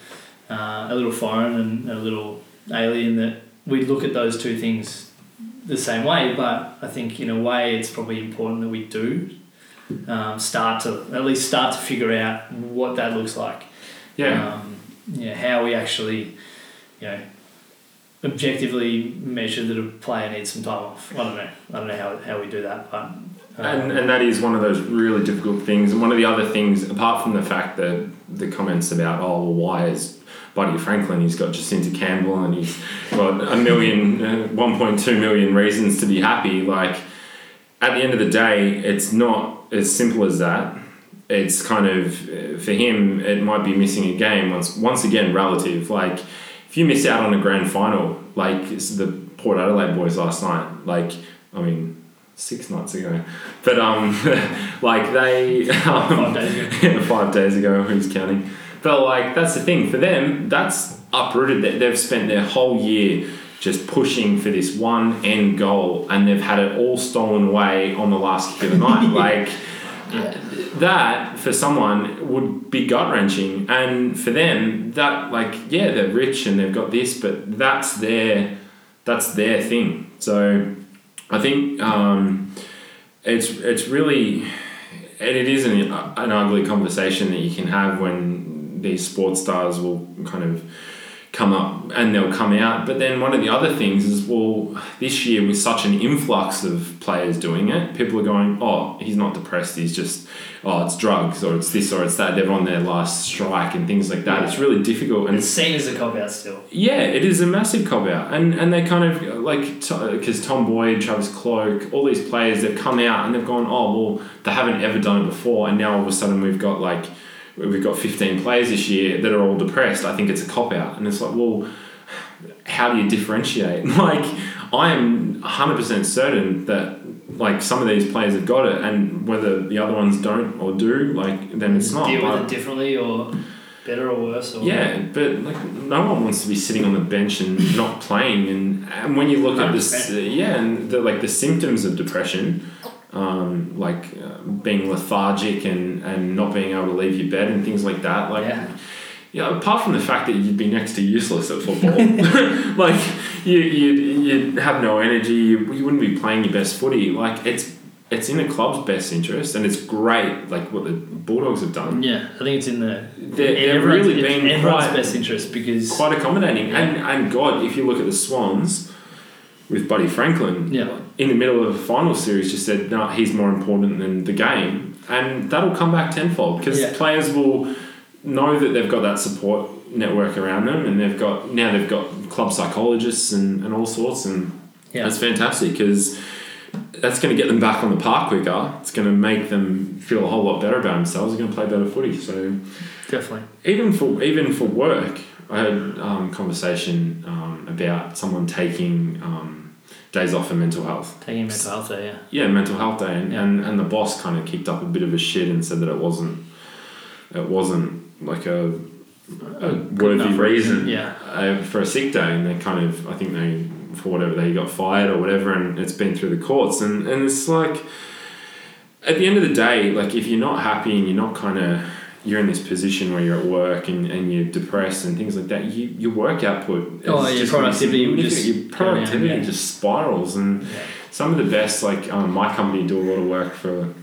uh, a little foreign and a little alien that we look at those two things the same way but I think in a way it's probably important that we do um, start to at least start to figure out what that looks like. Yeah. Um, yeah how we actually you know objectively measure that a player needs some time off I don't know I don't know how, how we do that but um, and and that is one of those really difficult things. And one of the other things, apart from the fact that the comments about oh well, why is Buddy Franklin? He's got Jesinta Campbell and he's got a million, uh, 1.2 million reasons to be happy. Like at the end of the day, it's not as simple as that. It's kind of uh, for him. It might be missing a game once. Once again, relative. Like if you miss out on a grand final, like the Port Adelaide boys last night. Like I mean, six nights ago, but um, like they um, five days ago five days ago. Who's counting? But like that's the thing for them. That's uprooted. That they've spent their whole year just pushing for this one end goal, and they've had it all stolen away on the last kick of the night. like yeah that for someone would be gut wrenching, and for them that like yeah they're rich and they've got this, but that's their that's their thing. So I think um, it's it's really and it is an, an ugly conversation that you can have when these sports stars will kind of come up and they'll come out. But then one of the other things is, well, this year with such an influx of players doing it, people are going, oh, he's not depressed, he's just, oh, it's drugs or it's this or it's that. They're on their last strike and things like that. It's really difficult. And it's seen as a cop out still yeah, it is a massive cop out, and and they kind of like because Tom Boyd, Travis Cloke, all these players they've come out and they've gone, oh well, they haven't ever done it before, and now all of a sudden we've got like we've got 15 players this year that are all depressed, I think it's a cop out. And it's like, well, how do you differentiate? Like, I am 100% certain that like some of these players have got it, and whether the other ones don't or do, like then it's not. deal with it differently or better or worse. Or yeah, but like no one wants to be sitting on the bench and not playing. And, and when you look at this, 100%. yeah, and the like the symptoms of depression, um, like uh, being lethargic and, and not being able to leave your bed and things like that. Like, Yeah. yeah, apart from the fact that you'd be next to useless at football, like you you'd, you'd have no energy. You, you wouldn't be playing your best footy. Like it's. It's in the club's best interest, and it's great. Like what the Bulldogs have done. Yeah, I think it's in the They're, in they're really been everyone's quite, best interest because quite accommodating. And and God, if you look at the Swans with Buddy Franklin, Yeah. in the middle of a final series, just said, no, he's more important than the game, and that'll come back tenfold because Yeah. players will know that they've got that support network around them, and they've got now they've got club psychologists and, and all sorts, and yeah, that's fantastic because. That's going to get them back on the park quicker. It's going to make them feel a whole lot better about themselves. They're going to play better footy. So, definitely. even for even for work, I had um, conversation um, about someone taking um, days off for mental health. Taking mental health day, yeah. Yeah, mental health day, and, Yeah. and, and the boss kind of kicked up a bit of a shit and said that it wasn't it wasn't like a, a worthy enough reason Yeah, uh, for a sick day, and they kind of I think they for whatever they got fired or whatever, and it's been through the courts, and and it's like at the end of the day, like if you're not happy and you're not kind of you're in this position where you're at work and, and you're depressed and things like that, you, your work output, Oh, is your just gonna be productivity just your down, productivity yeah. just spirals, and yeah. some of the best, like um, my company, do a lot of work for.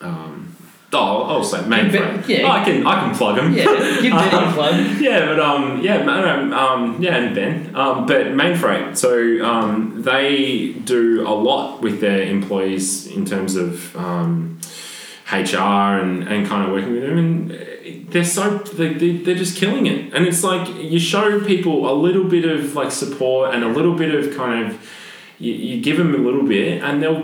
Um, oh, I'll say mainframe. Yeah. Oh, I can I can plug them. Yeah, give Denny a plug. Yeah, but um, yeah, no, um, yeah, and Ben, um, but Mainframe. So um, they do a lot with their employees in terms of um, HR and, and kind of working with them, and they're so they, they they're just killing it. And it's like you show people a little bit of like support and a little bit of kind of you, you give them a little bit, and they'll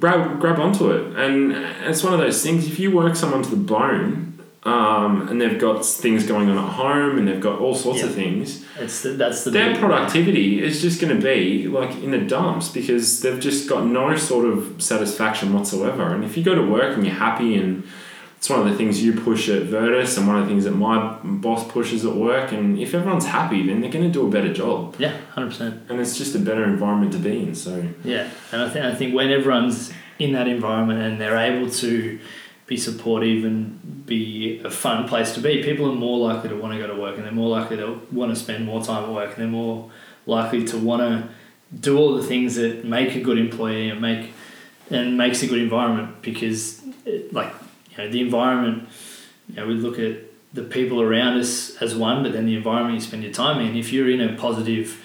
grab grab onto it. And it's one of those things. If you work someone to the bone. Um, and they've got things going on at home, and they've got all sorts of things It's the, that's the their productivity is just going to be like in the dumps because they've just got no sort of satisfaction whatsoever. And if you go to work and you're happy, and it's one of the things you push at Virtus and one of the things that my boss pushes at work, and if everyone's happy, then they're going to do a better job. Yeah, hundred percent. And it's just a better environment to be in. So Yeah, and I think I think when everyone's in that environment and they're able to be supportive and be a fun place to be, people are more likely to want to go to work and they're more likely to want to spend more time at work and they're more likely to want to do all the things that make a good employee and make and makes a good environment because it, like you know the environment you know we look at the people around us as one but then the environment you spend your time in. If you're in a positive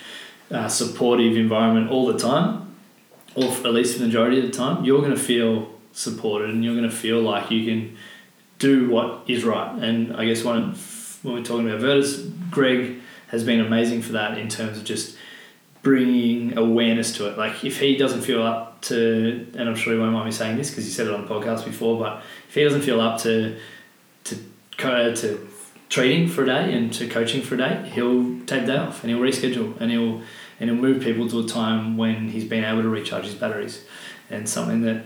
uh, supportive environment all the time or at least the majority of the time you're going to feel supported and you're going to feel like you can do what is right and I guess when we're talking about Virtus Greg has been amazing for that in terms of just bringing awareness to it. Like if he doesn't feel up to, and I'm sure he won't mind me saying this because he said it on the podcast before, but if he doesn't feel up to to to training for a day and to coaching for a day, he'll take day off and he'll reschedule and he'll and he'll move people to a time when he's been able to recharge his batteries. And something that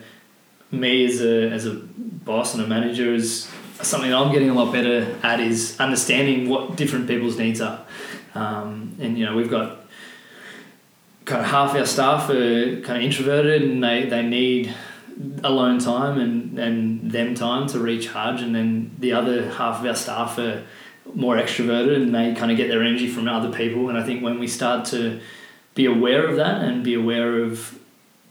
me as a as a boss and a manager is something I'm getting a lot better at is understanding what different people's needs are. Um, and you know we've got kind of half our staff are kind of introverted and they, they need alone time and, and them time to recharge and then the other half of our staff are more extroverted and they kind of get their energy from other people and I think when we start to be aware of that and be aware of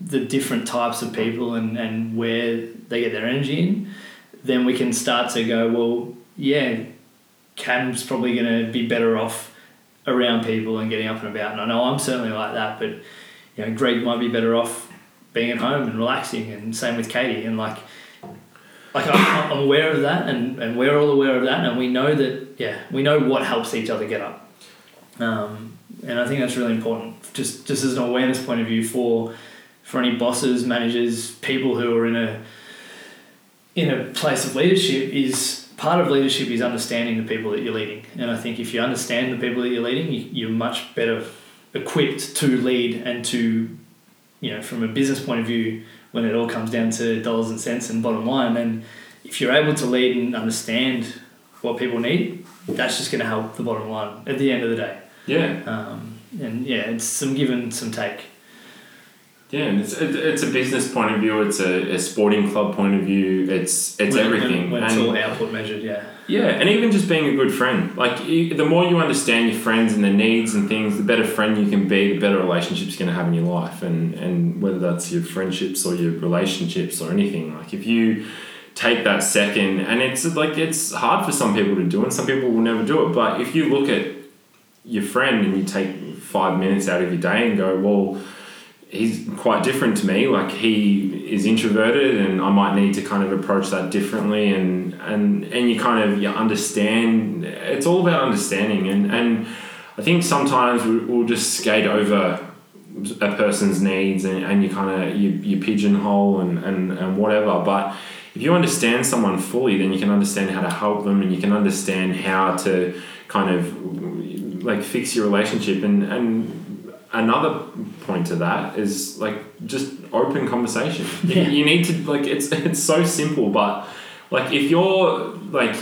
the different types of people and, and where they get their energy in then we can start to go well yeah Cam's probably going to be better off around people and getting up and about. And I know I'm certainly like that, but you know, Greg might be better off being at home and relaxing, and same with Katie. And like, like I'm, aware of that, and, and we're all aware of that, and we know that yeah, we know what helps each other get up. Um, and I think that's really important, just just as an awareness point of view for for any bosses, managers, people who are in a in a place of leadership is part of leadership is understanding the people that you're leading. And I think if you understand the people that you're leading, you, you're much better equipped to lead and to, you know, from a business point of view, when it all comes down to dollars and cents and bottom line, then if you're able to lead and understand what people need, that's just going to help the bottom line at the end of the day. Yeah. Um, and yeah, it's some give and some take. Yeah, and it's it, it's a business point of view. It's a, a sporting club point of view. It's it's when, everything. When, it's And- all output measured, yeah. Yeah, and even just being a good friend. Like, you, the more you understand your friends and their needs and things, the better friend you can be, the better relationships you're going to have in your life. And, and whether that's your friendships or your relationships or anything. Like, if you take that second, and it's like, it's hard for some people to do, and some people will never do it. But if you look at your friend and you take five minutes out of your day and go, well, he's quite different to me. Like he is introverted, and I might need to kind of approach that differently. And and and you kind of you understand. It's all about understanding, and and I think sometimes we- we'll just skate over a person's needs, and, and you kind of you, you pigeonhole and, and and whatever. But if you understand someone fully, then you can understand how to help them, and you can understand how to kind of like fix your relationship and and another point to that is like just open conversation. You- Yeah. You need to like it's it's so simple, but like if you're like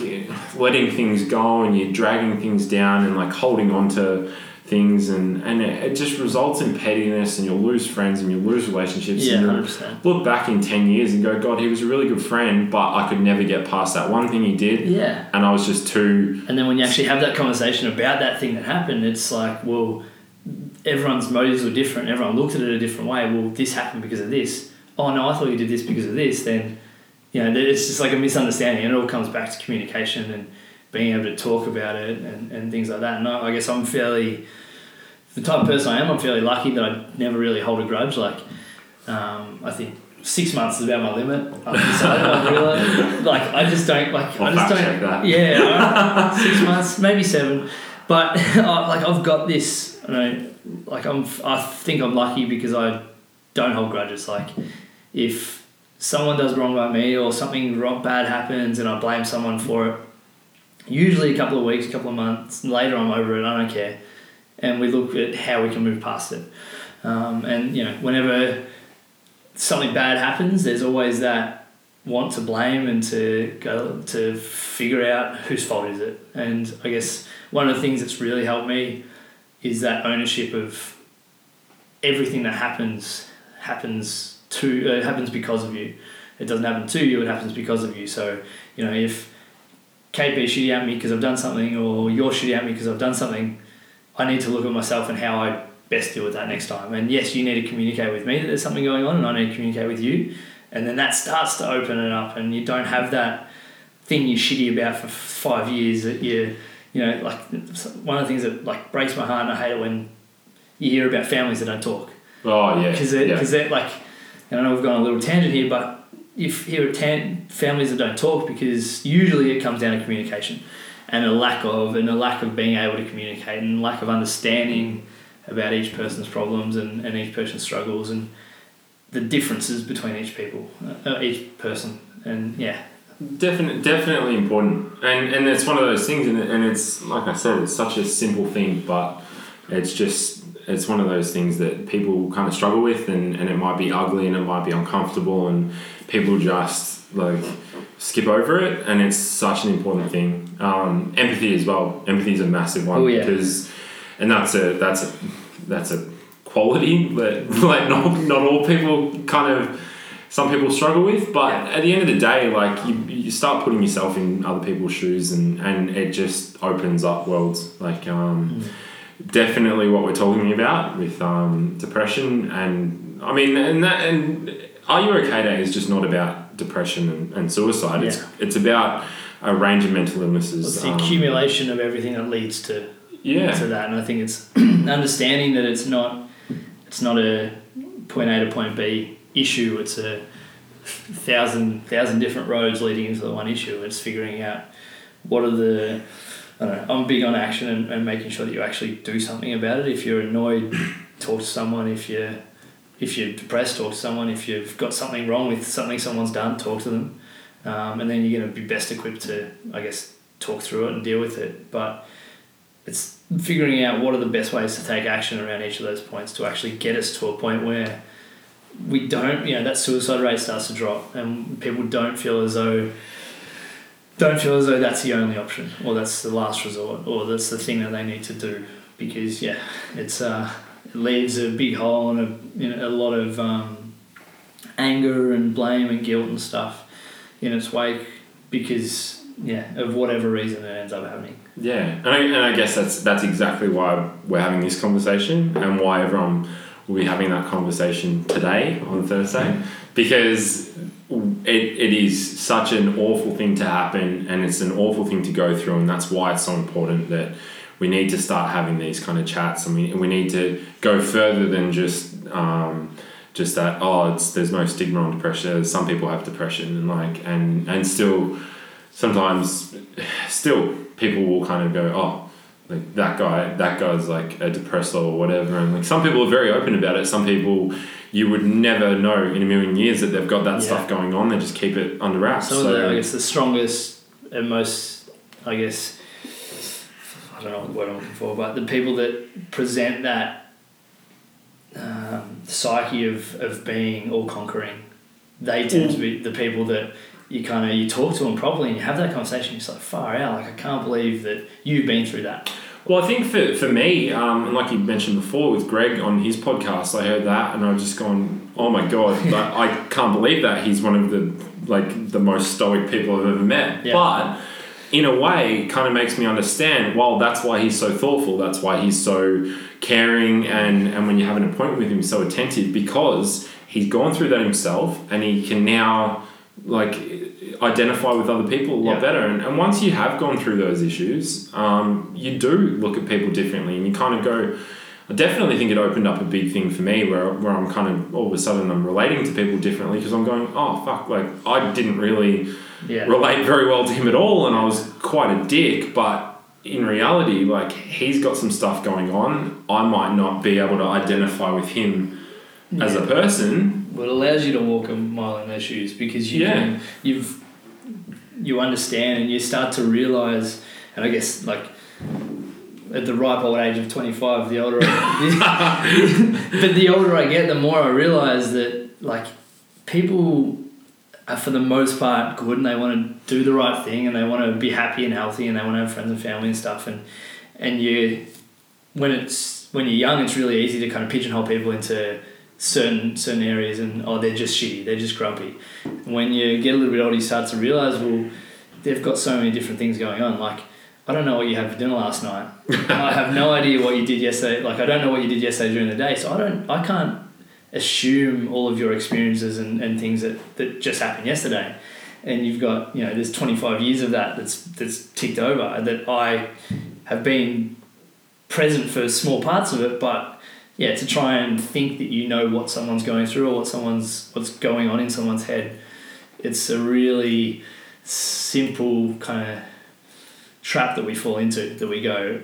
letting things go and you're dragging things down and like holding on to things and and it, it just results in pettiness and you'll lose friends and you'll lose relationships Yeah, and hundred you'll percent. look back in 10 years and go god he was a really good friend but i could never get past that one thing he did Yeah. and i was just too And then when you actually have that conversation about that thing that happened, it's like, well, everyone's motives were different. Everyone looked at it a different way. Well, this happened because of this. Oh no, I thought you did this because of this. Then, you know, it's just like a misunderstanding. And it all comes back to communication and being able to talk about it and, and things like that. And I, I guess I'm fairly, the type of person I am, I'm fairly lucky that I never really hold a grudge. Like, um, I think six months is about my limit. I've decided, I've like, I just don't, like, I'll I just don't. that. Yeah, six months, maybe seven. But like I've got this, you know, like I'm, I think I'm lucky because I don't hold grudges. Like if someone does wrong by me or something wrong, bad happens and I blame someone for it, usually a couple of weeks, a couple of months later, I'm over it. I don't care, and we look at how we can move past it. Um, and you know, whenever something bad happens, there's always that want to blame and to go to figure out whose fault is it. And I guess one of the things that's really helped me is that ownership of everything that happens happens to uh, happens because of you. It doesn't happen to you; it happens because of you. So you know if be shitty at me because I've done something, or you're shitty at me because I've done something, I need to look at myself and how I best deal with that next time. And yes, you need to communicate with me that there's something going on, and I need to communicate with you. And then that starts to open it up, and you don't have that thing you're shitty about for five years that you, you know, like one of the things that like breaks my heart, and I hate it when you hear about families that don't talk oh yeah because they're, yeah. 'cause they're like, and I know we've gone a little tangent here, but if hear tan- families that don't talk because usually it comes down to communication and a lack of and a lack of being able to communicate and lack of understanding about each person's problems and, and each person's struggles and the differences between each people, uh, each person, and yeah, Definitely, definitely important, and and it's one of those things, and, and it's like I said, it's such a simple thing, but it's just it's one of those things that people kind of struggle with, and, and it might be ugly, and it might be uncomfortable, and people just like skip over it, and it's such an important thing. Um, empathy as well. Empathy is a massive one Oh, yeah. because, and that's a that's a that's a quality that like not not all people kind of some people struggle with but at the end of the day like you, you start putting yourself in other people's shoes and and it just opens up worlds. Like um, definitely what we're talking about with um, depression and i mean and that and are you okay day is just not about depression and, and suicide. It's Yeah. it's about a range of mental illnesses it's the um, accumulation of everything that leads to yeah. to that, and I think it's understanding that it's not it's not a point A to point B issue. It's a thousand thousand different roads leading into the one issue. It's figuring out what are the I don't know. I'm big on action and, and making sure that you actually do something about it. If you're annoyed, talk to someone. If you're if you're depressed, talk to someone. If you've got something wrong with something someone's done, talk to them. um, and then you're going to be best equipped to, I guess, talk through it and deal with it. But it's figuring out what are the best ways to take action around each of those points to actually get us to a point where we don't, you know, that suicide rate starts to drop, and people don't feel as though don't feel as though that's the only option or that's the last resort or that's the thing that they need to do because yeah it's uh, it leaves a big hole and a, you know, a lot of um, anger and blame and guilt and stuff in its wake because yeah of whatever reason it ends up happening. Yeah, and I, and I guess that's that's exactly why we're having this conversation and why everyone will be having that conversation today on Thursday because it, it is such an awful thing to happen and it's an awful thing to go through and that's why it's so important that we need to start having these kind of chats and we, we need to go further than just um, just that oh it's there's no stigma on depression some people have depression and like and and still sometimes still people will kind of go oh like that guy that guy's like a depressor or whatever. And like some people are very open about it. Some people you would never know in a million years that they've got that Yeah. stuff going on. They just keep it under wraps. Some so of the I guess the strongest and most I guess I don't know what word I'm looking for, but the people that present that um, psyche of, of being all conquering, they tend to be the people that you kind of you talk to them properly and you have that conversation. It's like far out. Like I can't believe that you've been through that. Well, I think for, for me, um, and like you mentioned before with Greg on his podcast, I heard that and I've just gone, oh my god, I can't believe that he's one of the like the most stoic people I've ever met. Yeah. But in a way, kind of makes me understand. Well, that's why he's so thoughtful. That's why he's so caring, and and when you have an appointment with him, so attentive because he's gone through that himself, and he can now like identify with other people a lot Yeah. better. And, and once you have gone through those issues, um, you do look at people differently, and you kind of go. I definitely think it opened up a big thing for me where, where I'm kind of all of a sudden I'm relating to people differently because I'm going, oh fuck, like I didn't really Yeah. relate very well to him at all, and I was quite a dick. But in reality, like he's got some stuff going on. I might not be able to identify with him as a person. Well, it allows you to walk a mile in their shoes because you Yeah. can, you've you understand and you start to realize, and I guess like at the ripe old age of twenty five, the older, I, but the older I get, the more I realize that like people are for the most part good and they want to do the right thing and they want to be happy and healthy and they want to have friends and family and stuff. And and you when it's when you're young it's really easy to kind of pigeonhole people into certain certain areas and oh they're just shitty they're just grumpy. When you get a little bit older you start to realize well they've got so many different things going on. Like I don't know what you had for dinner last night. I have no idea what you did yesterday like I don't know what you did yesterday during the day so I don't I can't assume all of your experiences and, and things that, that just happened yesterday. And you've got you know there's 25 years of that that's that's ticked over that I have been present for small parts of it but yeah to try and think that you know what someone's going through or what someone's what's going on in someone's head it's a really simple kind of trap that we fall into that we go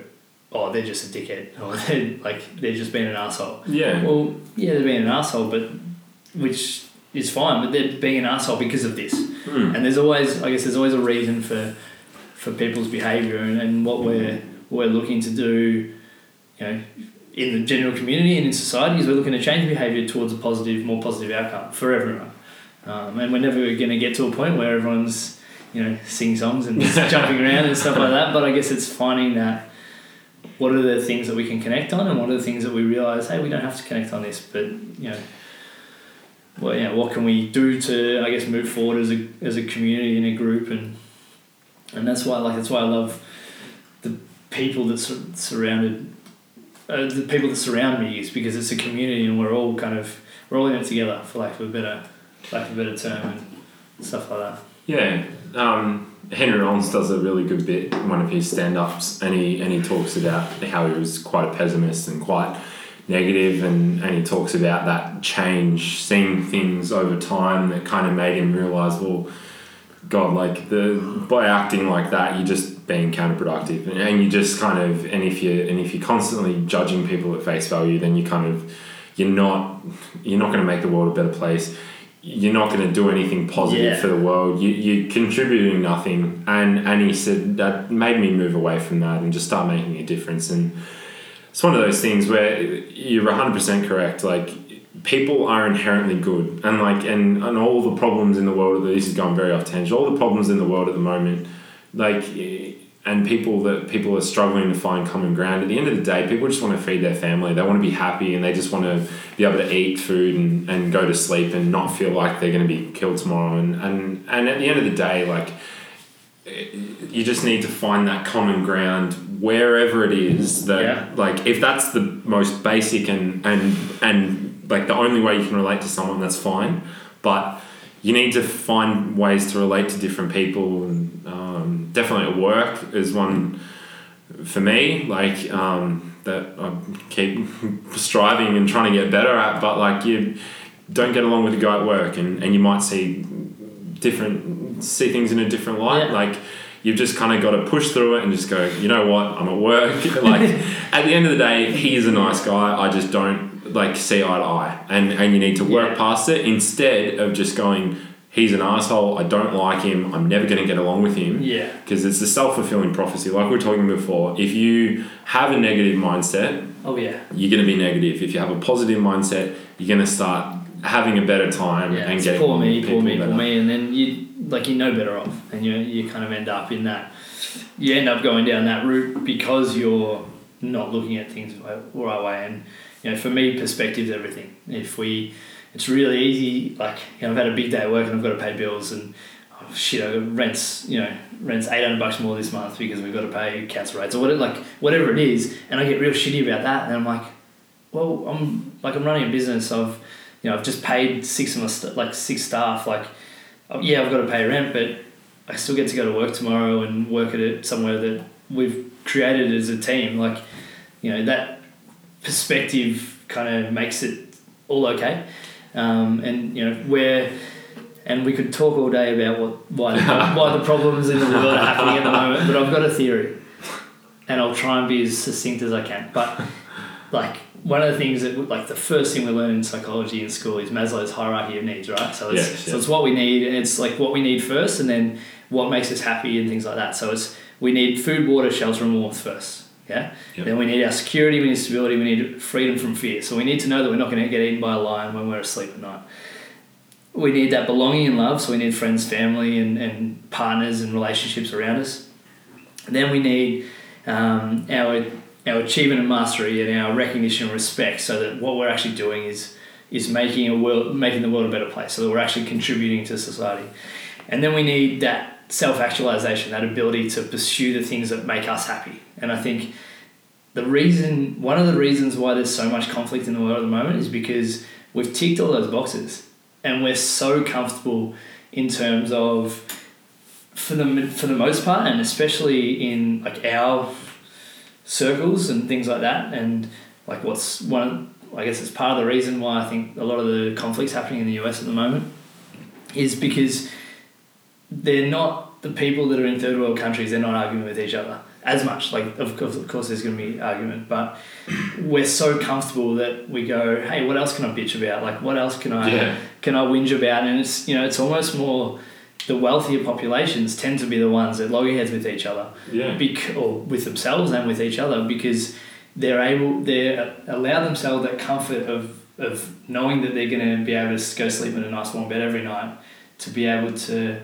oh they're just a dickhead or they're like they're just being an asshole Yeah. well, yeah, they're being an asshole, but which is fine. But they're being an asshole because of this. Hmm. And there's always, I guess, there's always a reason for for people's behaviour and, and what we're we're looking to do. You know, in the general community and in society, is we're looking to change behaviour towards a positive, more positive outcome for everyone. Um, and we're never going to get to a point where everyone's you know singing songs and jumping around and stuff like that. But I guess it's finding that what are the things that we can connect on and what are the things that we realize hey we don't have to connect on this but you know well yeah what can we do to I guess move forward as a as a community and a group and and that's why like that's why I love the people that sur- surrounded uh, the people that surround me is because it's a community and we're all kind of we're all in it together for lack of a better lack of a better term and stuff like that. Yeah, um, Henry Rollins does a really good bit in one of his stand-ups, and he and he talks about how he was quite a pessimist and quite negative, and, and he talks about that change, seeing things over time that kind of made him realize, well, God, like the by acting like that, you're just being counterproductive, and, and you just kind of, and if you and if you're constantly judging people at face value, then you kind of, you're not, you're not going to make the world a better place you're not going to do anything positive Yeah. for the world. You, you're contributing nothing. And and he said that made me move away from that and just start making a difference. And it's one of those things where you're 100% correct. Like people are inherently good, and like and and all the problems in the world. This is going very off tangent. All the problems in the world at the moment, like. Eh, and people that people are struggling to find common ground. At the end of the day, people just want to feed their family. They want to be happy, and they just want to be able to eat food and, and go to sleep and not feel like they're going to be killed tomorrow. And, and and at the end of the day, like eh, you just need to find that common ground wherever it is that Yeah. like if that's the most basic and and and like the only way you can relate to someone that's fine but you need to find ways to relate to different people and um, definitely at work is one for me like um, that I keep striving and trying to get better at but like you don't get along with a guy at work and, and you might see different see things in a different light Yeah. like you've just kind of got to push through it and just go you know what i'm at work like at the end of the day he's a nice guy i just don't like see eye to eye and and you need to work Yeah. past it instead of just going he's an asshole i don't like him i'm never going to get along with him Yeah. because it's a self-fulfilling prophecy like we were talking before if you have a negative mindset Oh yeah. you're going to be negative if you have a positive mindset you're going to start having a better time Yeah. and getting poor me, poor me, better. poor me, and then you like you know better off, and you you kind of end up in that. You end up going down that route because you're not looking at things the right way. And you know, for me, perspective's everything. If we, it's really easy. Like you know, I've had a big day at work and I've got to pay bills and. Oh, shit, I rents, you know, rents eight hundred bucks more this month because we've got to pay council rates or whatever, like whatever it is, and I get real shitty about that, and I'm like, well, I'm like I'm running a business. I've you know I've just paid six of my st- like six staff. Like oh, yeah, I've got to pay rent, but I still get to go to work tomorrow and work at it somewhere that we've created as a team. Like you know that perspective kind of makes it all okay. Um, and you know where. And we could talk all day about what why the, why the problems in the world are happening at the moment, but I've got a theory, and I'll try and be as succinct as I can. But like one of the things that like the first thing we learn in psychology in school is Maslow's hierarchy of needs, right? So it's Yes, so it's what we need, and it's like what we need first, and then what makes us happy and things like that. So it's we need food, water, shelter, and warmth first. Yeah. Yep. Then we need our security, we need stability, we need freedom from fear. So we need to know that we're not going to get eaten by a lion when we're asleep at night. We need that belonging and love, so we need friends, family, and, and partners and relationships around us. Then we need um, our our achievement and mastery and our recognition and respect, so that what we're actually doing is is making a world making the world a better place, so that we're actually contributing to society. And then we need that self actualization, that ability to pursue the things that make us happy. And I think the reason one of the reasons why there's so much conflict in the world at the moment is because we've ticked all those boxes and we're so comfortable in terms of for the for the most part and especially in like our circles and things like that and like what's one I guess it's part of the reason why I think a lot of the conflicts happening in the US at the moment is because they're not the people that are in third world countries they're not arguing with each other as much like of course, of course there's going to be argument but we're so comfortable that we go hey what else can I bitch about like what else can I Yeah. can I whinge about and it's you know it's almost more the wealthier populations tend to be the ones that loggerheads with each other Yeah. bec- or with themselves and with each other because they're able they allow themselves that comfort of of knowing that they're going to be able to go sleep in a nice warm bed every night to be able to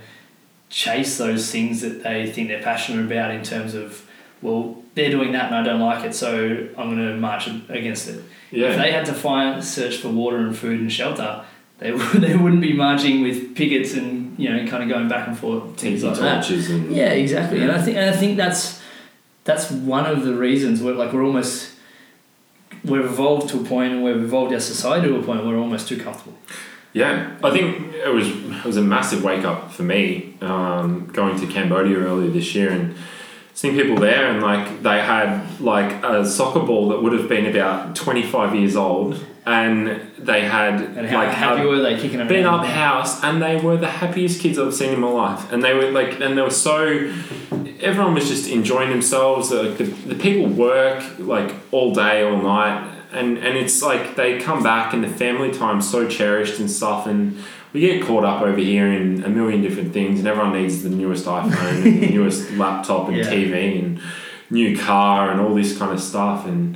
chase those things that they think they're passionate about in terms of well they're doing that and I don't like it so I'm going to march against it Yeah. if they had to find search for water and food and shelter they, would- they wouldn't be marching with pickets and you know kind of going back and forth things like that and yeah, exactly. And I think and I think that's that's one of the reasons we're like we're almost we've evolved to a point and we've evolved our society to a point where we're almost too comfortable. Yeah, I think it was it was a massive wake up for me um, going to Cambodia earlier this year and seeing people there and like they had like a soccer ball that would have been about twenty five years old and they had And how like happy were they kicking around? been up house and they were the happiest kids I've seen in my life. And they were like and they were so everyone was just enjoying themselves. Like the, the people work like all day all night. And and it's like they come back and the family time's so cherished and stuff, and we get caught up over here in a million different things, and everyone needs the newest iPhone, and the newest laptop, and Yeah. TV, and new car, and all this kind of stuff, and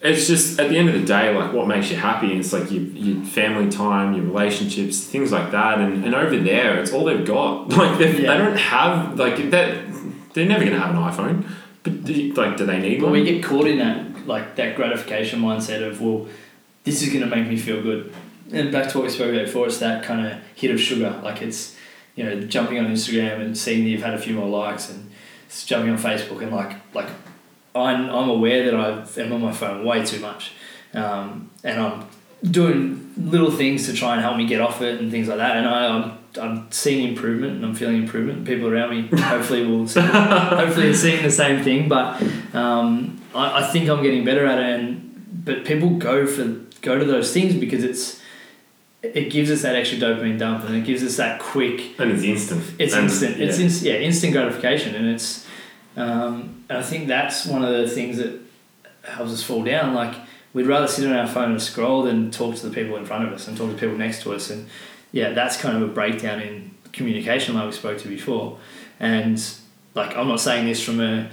it's just at the end of the day, like what makes you happy. It's like your, your family time, your relationships, things like that. And, and over there, it's all they've got. Like Yeah. they don't have like that. They're never gonna have an iPhone. But do you- like, do they need But one? we get caught in that like that gratification mindset of well, this is gonna make me feel good. And back to what we spoke about before, it's that kind of hit of sugar. Like it's you know jumping on Instagram and seeing that you've had a few more likes, and jumping on Facebook and like like I'm I'm aware that I am on my phone way too much, um, and I'm doing little things to try and help me get off it and things like that. And I, I'm I'm seeing improvement and I'm feeling improvement. People around me hopefully will see, hopefully are seeing the same thing. But um, I, I think I'm getting better at it. And but people go for go to those things because it's it gives us that extra dopamine dump and it gives us that quick and it's instant. it's And- instant. It's yeah. inst- yeah, instant gratification, and it's. Um, and I think that's one of the things that helps us fall down. Like we'd rather sit on our phone and scroll than talk to the people in front of us and talk to people next to us. And yeah, that's kind of a breakdown in communication, like we spoke to before. And like I'm not saying this from a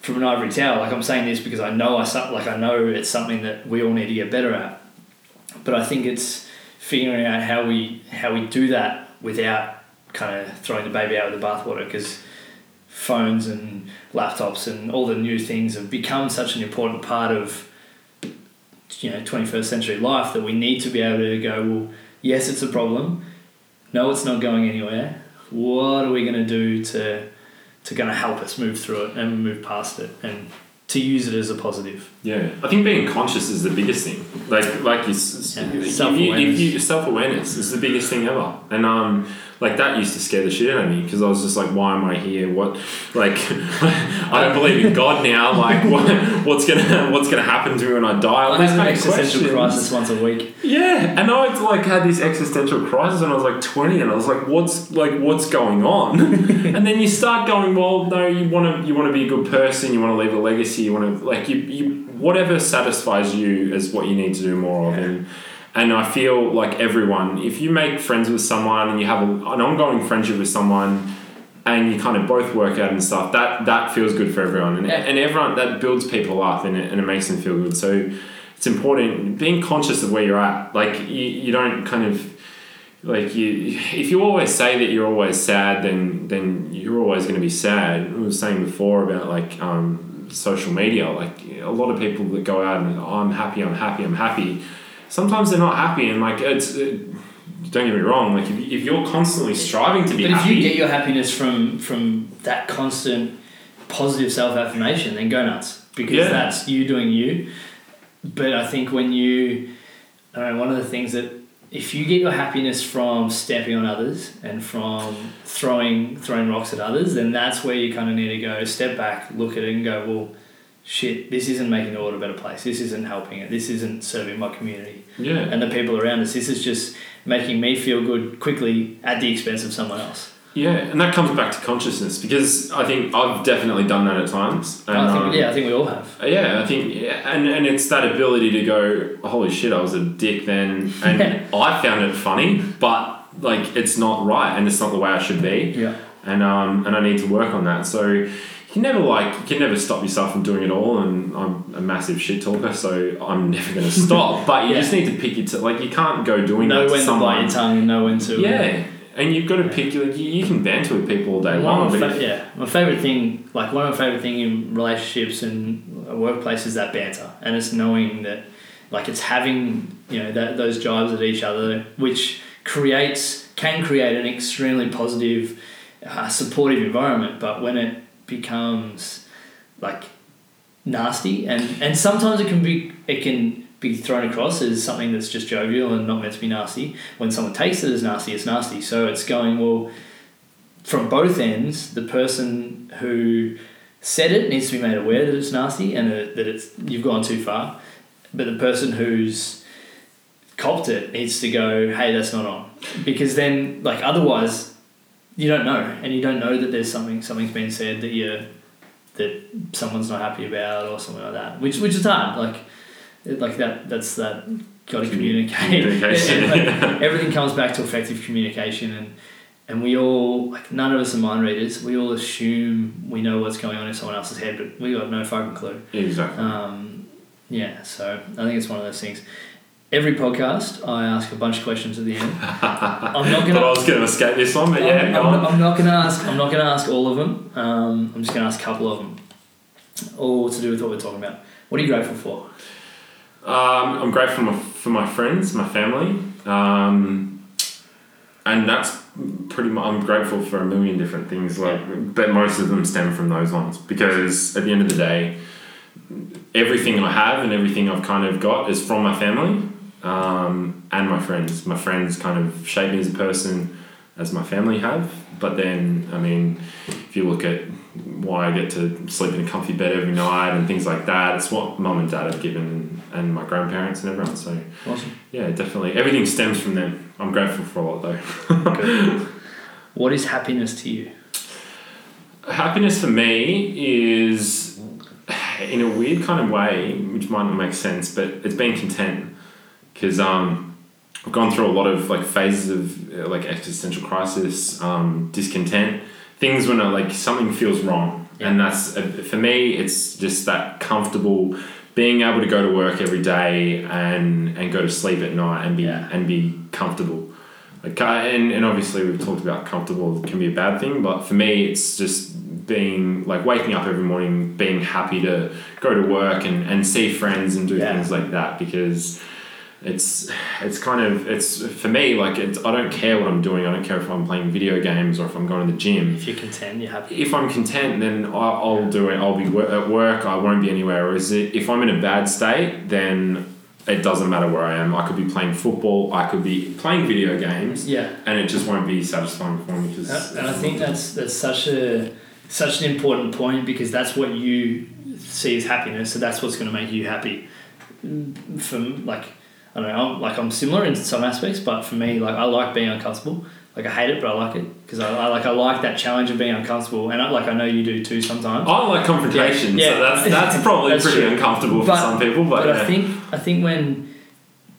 from an ivory tower. Like I'm saying this because I know I like I know it's something that we all need to get better at. But I think it's figuring out how we how we do that without kind of throwing the baby out with the bathwater because phones and laptops and all the new things have become such an important part of you know 21st century life that we need to be able to go well yes it's a problem. No it's not going anywhere. What are we going to do to to going to help us move through it and move past it? And to use it as a positive Yeah, I think being conscious is the biggest thing. Like, like you, Yeah, self-awareness. self awareness is the biggest thing ever. And um, like that used to scare the shit out of me because I was just like, why am I here? What, like, I don't believe in God now. Like, what, what's gonna, what's gonna happen to me when I die? All I these have an kind existential questions. crisis once a week Yeah, and I like had this existential crisis when I was like twenty, and I was like, "What's like what's going on?" and then you start going, "Well, no, you want to you want to be a good person, you want to leave a legacy, you want to like you you whatever satisfies you is what you need to do more of." And and I feel like everyone, if you make friends with someone and you have a, an ongoing friendship with someone. And you kind of both work out and stuff. That that feels good for everyone, and, Yeah. and everyone that builds people up and it, and it makes them feel good. So it's important being conscious of where you're at. Like you, you don't kind of like you if you always say that you're always sad, then then you're always going to be sad. I was saying before about like um, social media. Like a lot of people that go out and oh, I'm happy, I'm happy, I'm happy. Sometimes they're not happy, and like it's. It, don't get me wrong. Like if, if you're constantly striving to be happy. But if happy, you get your happiness from from that constant positive self affirmation, then go nuts because Yeah. that's you doing you. But I think when you, I don't know, one of the things that if you get your happiness from stepping on others and from throwing throwing rocks at others, then that's where you kind of need to go step back, look at it, and go, well, shit, this isn't making the world a better place. This isn't helping it. This isn't serving my community yeah, and the people around us. This is just making me feel good quickly at the expense of someone else. yeah, and that comes back to consciousness because I think I've definitely done that at times. And, I think, um, yeah, I think we all have. Yeah, I think, yeah, and, and it's that ability to go, holy shit, I was a dick then, and I found it funny, but like it's not right, and it's not the way I should be, Yeah. and um, and I need to work on that. So can never like you can never stop yourself from doing it all, and I'm a massive shit talker, so I'm never going to stop. But you Yeah. just need to pick your t- like you can't go doing Know that when to bite your tongue and know when to. Yeah, and you've got to pick your. You, you can banter with people all day One long, my if- yeah, my favorite thing, like one of my favorite thing in relationships and workplace is that banter, and it's knowing that, like, it's having you know that those jibes at each other, which creates can create an extremely positive, uh, supportive environment. But when it becomes like nasty, and and sometimes it can be it can be thrown across as something that's just jovial and not meant to be nasty. When someone takes it as nasty, it's nasty. So it's going well from both ends, the person who said it needs to be made aware that it's nasty and that it's you've gone too far. But the person who's copped it needs to go, hey, that's not on, because then like otherwise, you don't know, and you don't know that there's something something's been said that you that someone's not happy about or something like that, which which is hard. Like like that. That's that. Got to communicate. communication, Like, everything comes back to effective communication, and and we all like none of us are mind readers. We all assume we know what's going on in someone else's head, but we got no fucking clue. Exactly. Um, yeah, so I think it's one of those things. Every podcast, I ask a bunch of questions at the end. I'm not gonna. I was going to escape this one, but yeah, I'm, go I'm, on. I'm not gonna ask. I'm not gonna ask all of them. Um, I'm just gonna ask a couple of them, all to do with what we're talking about. What are you grateful for? Um, I'm grateful for my, for my friends, my family, um, and that's pretty much. I'm grateful for a million different things, like, but most of them stem from those ones because at the end of the day, everything I have and everything I've kind of got is from my family um, and my friends. My friends kind of shape me as a person, as my family have. But then, I mean, if you look at why I get to sleep in a comfy bed every night and things like that, it's what mum and dad have given, and my grandparents and everyone. So Awesome. yeah, definitely everything stems from them. I'm grateful for a lot though. What is happiness to you? Happiness for me is, in a weird kind of way, which might not make sense, but it's being content. Because um, I've gone through a lot of like phases of uh, like existential crisis, um, discontent, things when uh, like something feels wrong, and that's uh, for me. It's just that comfortable being able to go to work every day and and go to sleep at night and be Yeah. and be comfortable. Like, and, and obviously we've talked about comfortable can be a bad thing, but for me it's just being like waking up every morning, being happy to go to work and, and see friends and do Yeah. things like that because it's it's kind of it's for me like it's, I don't care what I'm doing. I don't care if I'm playing video games or if I'm going to the gym. If you're content, you're happy. If I'm content, then I- I'll do it. I'll be at work. I won't be anywhere. Whereas i- if I'm in a bad state, then it doesn't matter where I am. I could be playing football. I could be playing video games, Yeah. and it just won't be satisfying for me because. And I think that's that's such a such an important point because that's what you see as happiness. So that's what's going to make you happy. Mm, From like I don't know, I'm, like I'm similar in some aspects, but for me, like I like being uncomfortable. Like I hate it, but I like it because I, I like I like that challenge of being uncomfortable, and I, like I know you do too sometimes. I like confrontation, Yeah, so that's that's probably That's pretty true. uncomfortable for some people. But, but yeah. I think I think when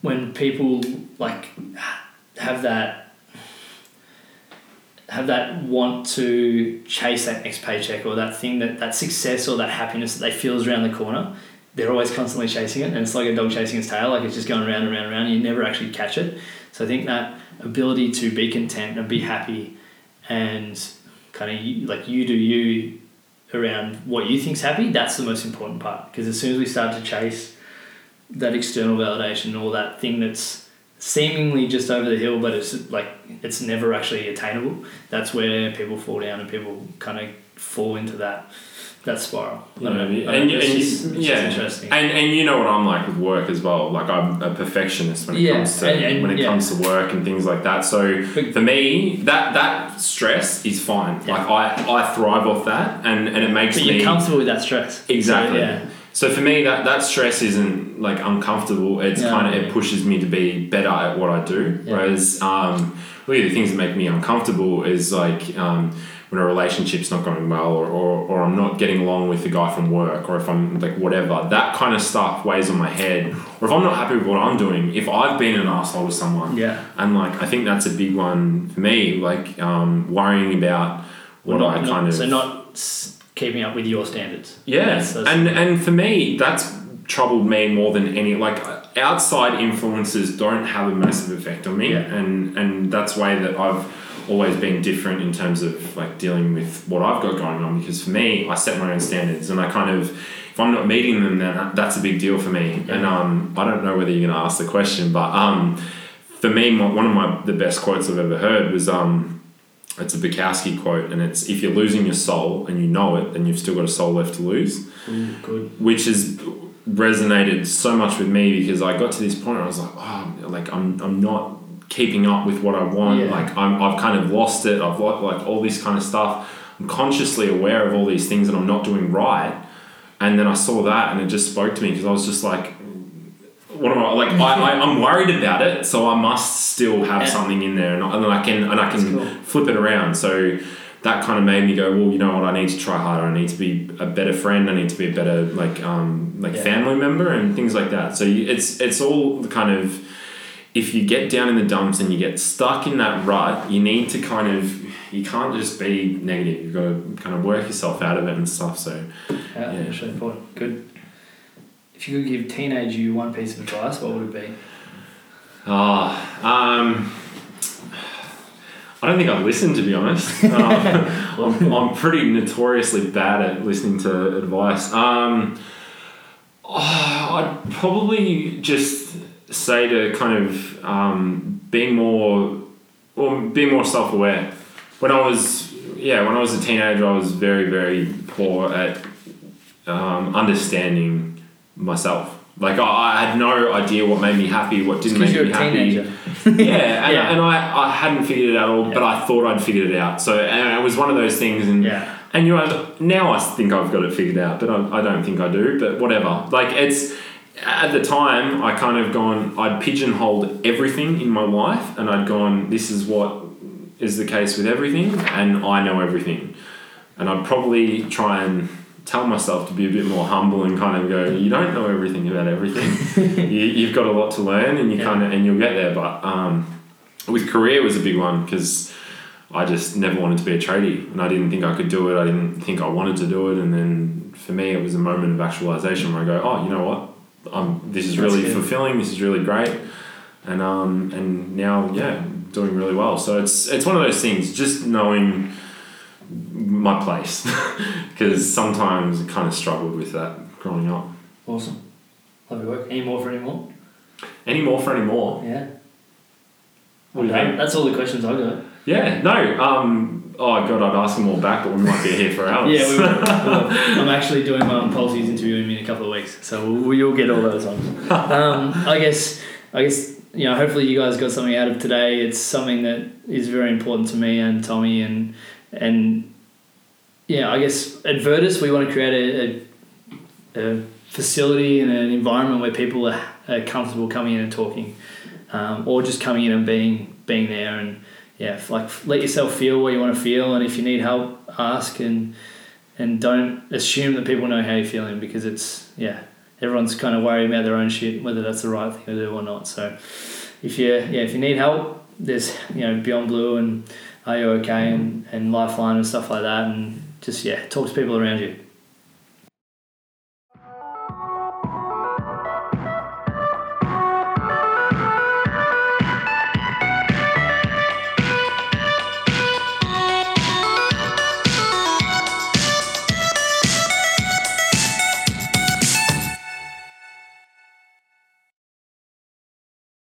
when people like have that have that want to chase that next paycheck or that thing that that success or that happiness that they feel is around the corner, they're always constantly chasing it, and it's like a dog chasing its tail, like it's just going round and round and round. And you never actually catch it. So I think that ability to be content and be happy, and kind of like you do you around what you think's happy. That's the most important part because as soon as we start to chase that external validation or that thing that's seemingly just over the hill, but it's like it's never actually attainable. That's where people fall down and people kind of fall into that that spiral. I don't know. Yeah, I don't and- know, it's and- just, it's yeah. interesting. And and you know what I'm like with work as well. Like I'm a perfectionist when it Yeah, comes to and- and- when it yeah. comes to work and things like that. So But- for me, that that stress is fine. Yeah. Like I, I thrive off that, and and it makes but me you're comfortable with that stress. Exactly. So, yeah. So for me, that, that stress isn't like uncomfortable. It's Yeah. kind of it pushes me to be better at what I do. Yeah. Whereas, um, really, the things that make me uncomfortable is like um, when a relationship's not going well, or, or, or I'm not getting along with the guy from work, or if I'm like whatever. That kind of stuff weighs on my head. Or if I'm not happy with what I'm doing, if I've been an asshole to someone, Yeah. and like I think that's a big one for me. Like um, worrying about what Not- I not- kind of so not keeping up with your standards. yeah, and and for me, that's troubled me more than any. Like outside influences don't have a massive effect on me, Yeah. and and that's way that I've always been different in terms of like dealing with what I've got going on. Because for me, I set my own standards, and I kind of if I'm not meeting them, then that's a big deal for me. Yeah. And um, I don't know whether you're gonna ask the question, but um, for me, my, one of my the best quotes I've ever heard was um. It's a Bukowski quote, and it's if you're losing your soul and you know it, then you've still got a soul left to lose Ooh, good. which has resonated so much with me because I got to this point where I was like, oh, like I'm, I'm not keeping up with what I want. Yeah. Like I'm, I've kind of lost it. I've lost like all this kind of stuff. I'm consciously aware of all these things that I'm not doing right. And then I saw that and it just spoke to me because I was just like, what am I like? I, I, I'm worried about it, so I must still have Yeah. something in there, and, I- and I can and I can cool. flip it around. So that kind of made me go, well, you know what, I need to try harder. I need to be a better friend. I need to be a better like um, like Yeah. family member and things like that. So it's it's all the kind of if you get down in the dumps and you get stuck in that rut, you need to kind of you can't just be negative. You've got to kind of work yourself out of it and stuff. So Yeah, Yeah. really important. Good. If you could give teenage you one piece of advice, what would it be? Ah, um, I don't think I've listened to be honest. Um, I'm, I'm pretty notoriously bad at listening to advice. Um, oh, I'd probably just say to kind of um, being more, or being more self-aware. When I was, yeah, when I was a teenager, I was very, very poor at um, understanding myself. Like I, I had no idea what made me happy, what didn't make me happy yeah, and, Yeah. and I, I hadn't figured it out all, but I thought I'd figured it out. So and it was one of those things, and Yeah. and you know now I think I've got it figured out, but I, I don't think I do. But whatever, like it's at the time I kind of gone I'd pigeonholed everything in my life, and I'd gone this is what is the case with everything, and I know everything, and I'd probably try and tell myself to be a bit more humble and kind of go you don't know everything about everything. You, you've got a lot to learn and you Yeah. kind of and you'll get there. But um, with career was a big one because I just never wanted to be a tradie and I didn't think I could do it. I didn't think I wanted to do it. And then for me it was a moment of actualization where I go oh you know what um, this is That's really good. fulfilling this is really great and um, and now yeah doing really well so it's it's one of those things just knowing my place because sometimes I kind of struggled with that growing up Awesome. Love your work. Any more for any more? any more for any more Yeah. What Okay. That's all the questions I got. Yeah, no. Um, oh god, I'd ask them all back, but we might be here for hours. Yeah, we will. I'm actually doing um, Policy's interviewing me in a couple of weeks, so we'll, you'll get all those ones. Um, I guess, I guess, you know, hopefully you guys got something out of today. It's something that is very important to me and Tommy, and and yeah, I guess at Virtus we want to create a, a, a facility and an environment where people are, are comfortable coming in and talking, um, or just coming in and being being there and yeah, like let yourself feel what you want to feel, and if you need help, ask and and don't assume that people know how you're feeling because it's yeah everyone's kind of worrying about their own shit whether that's the right thing to do or not. So if you yeah if you need help, there's you know Beyond Blue and Are You Okay and and Lifeline and stuff like that, and just yeah talk to people around you.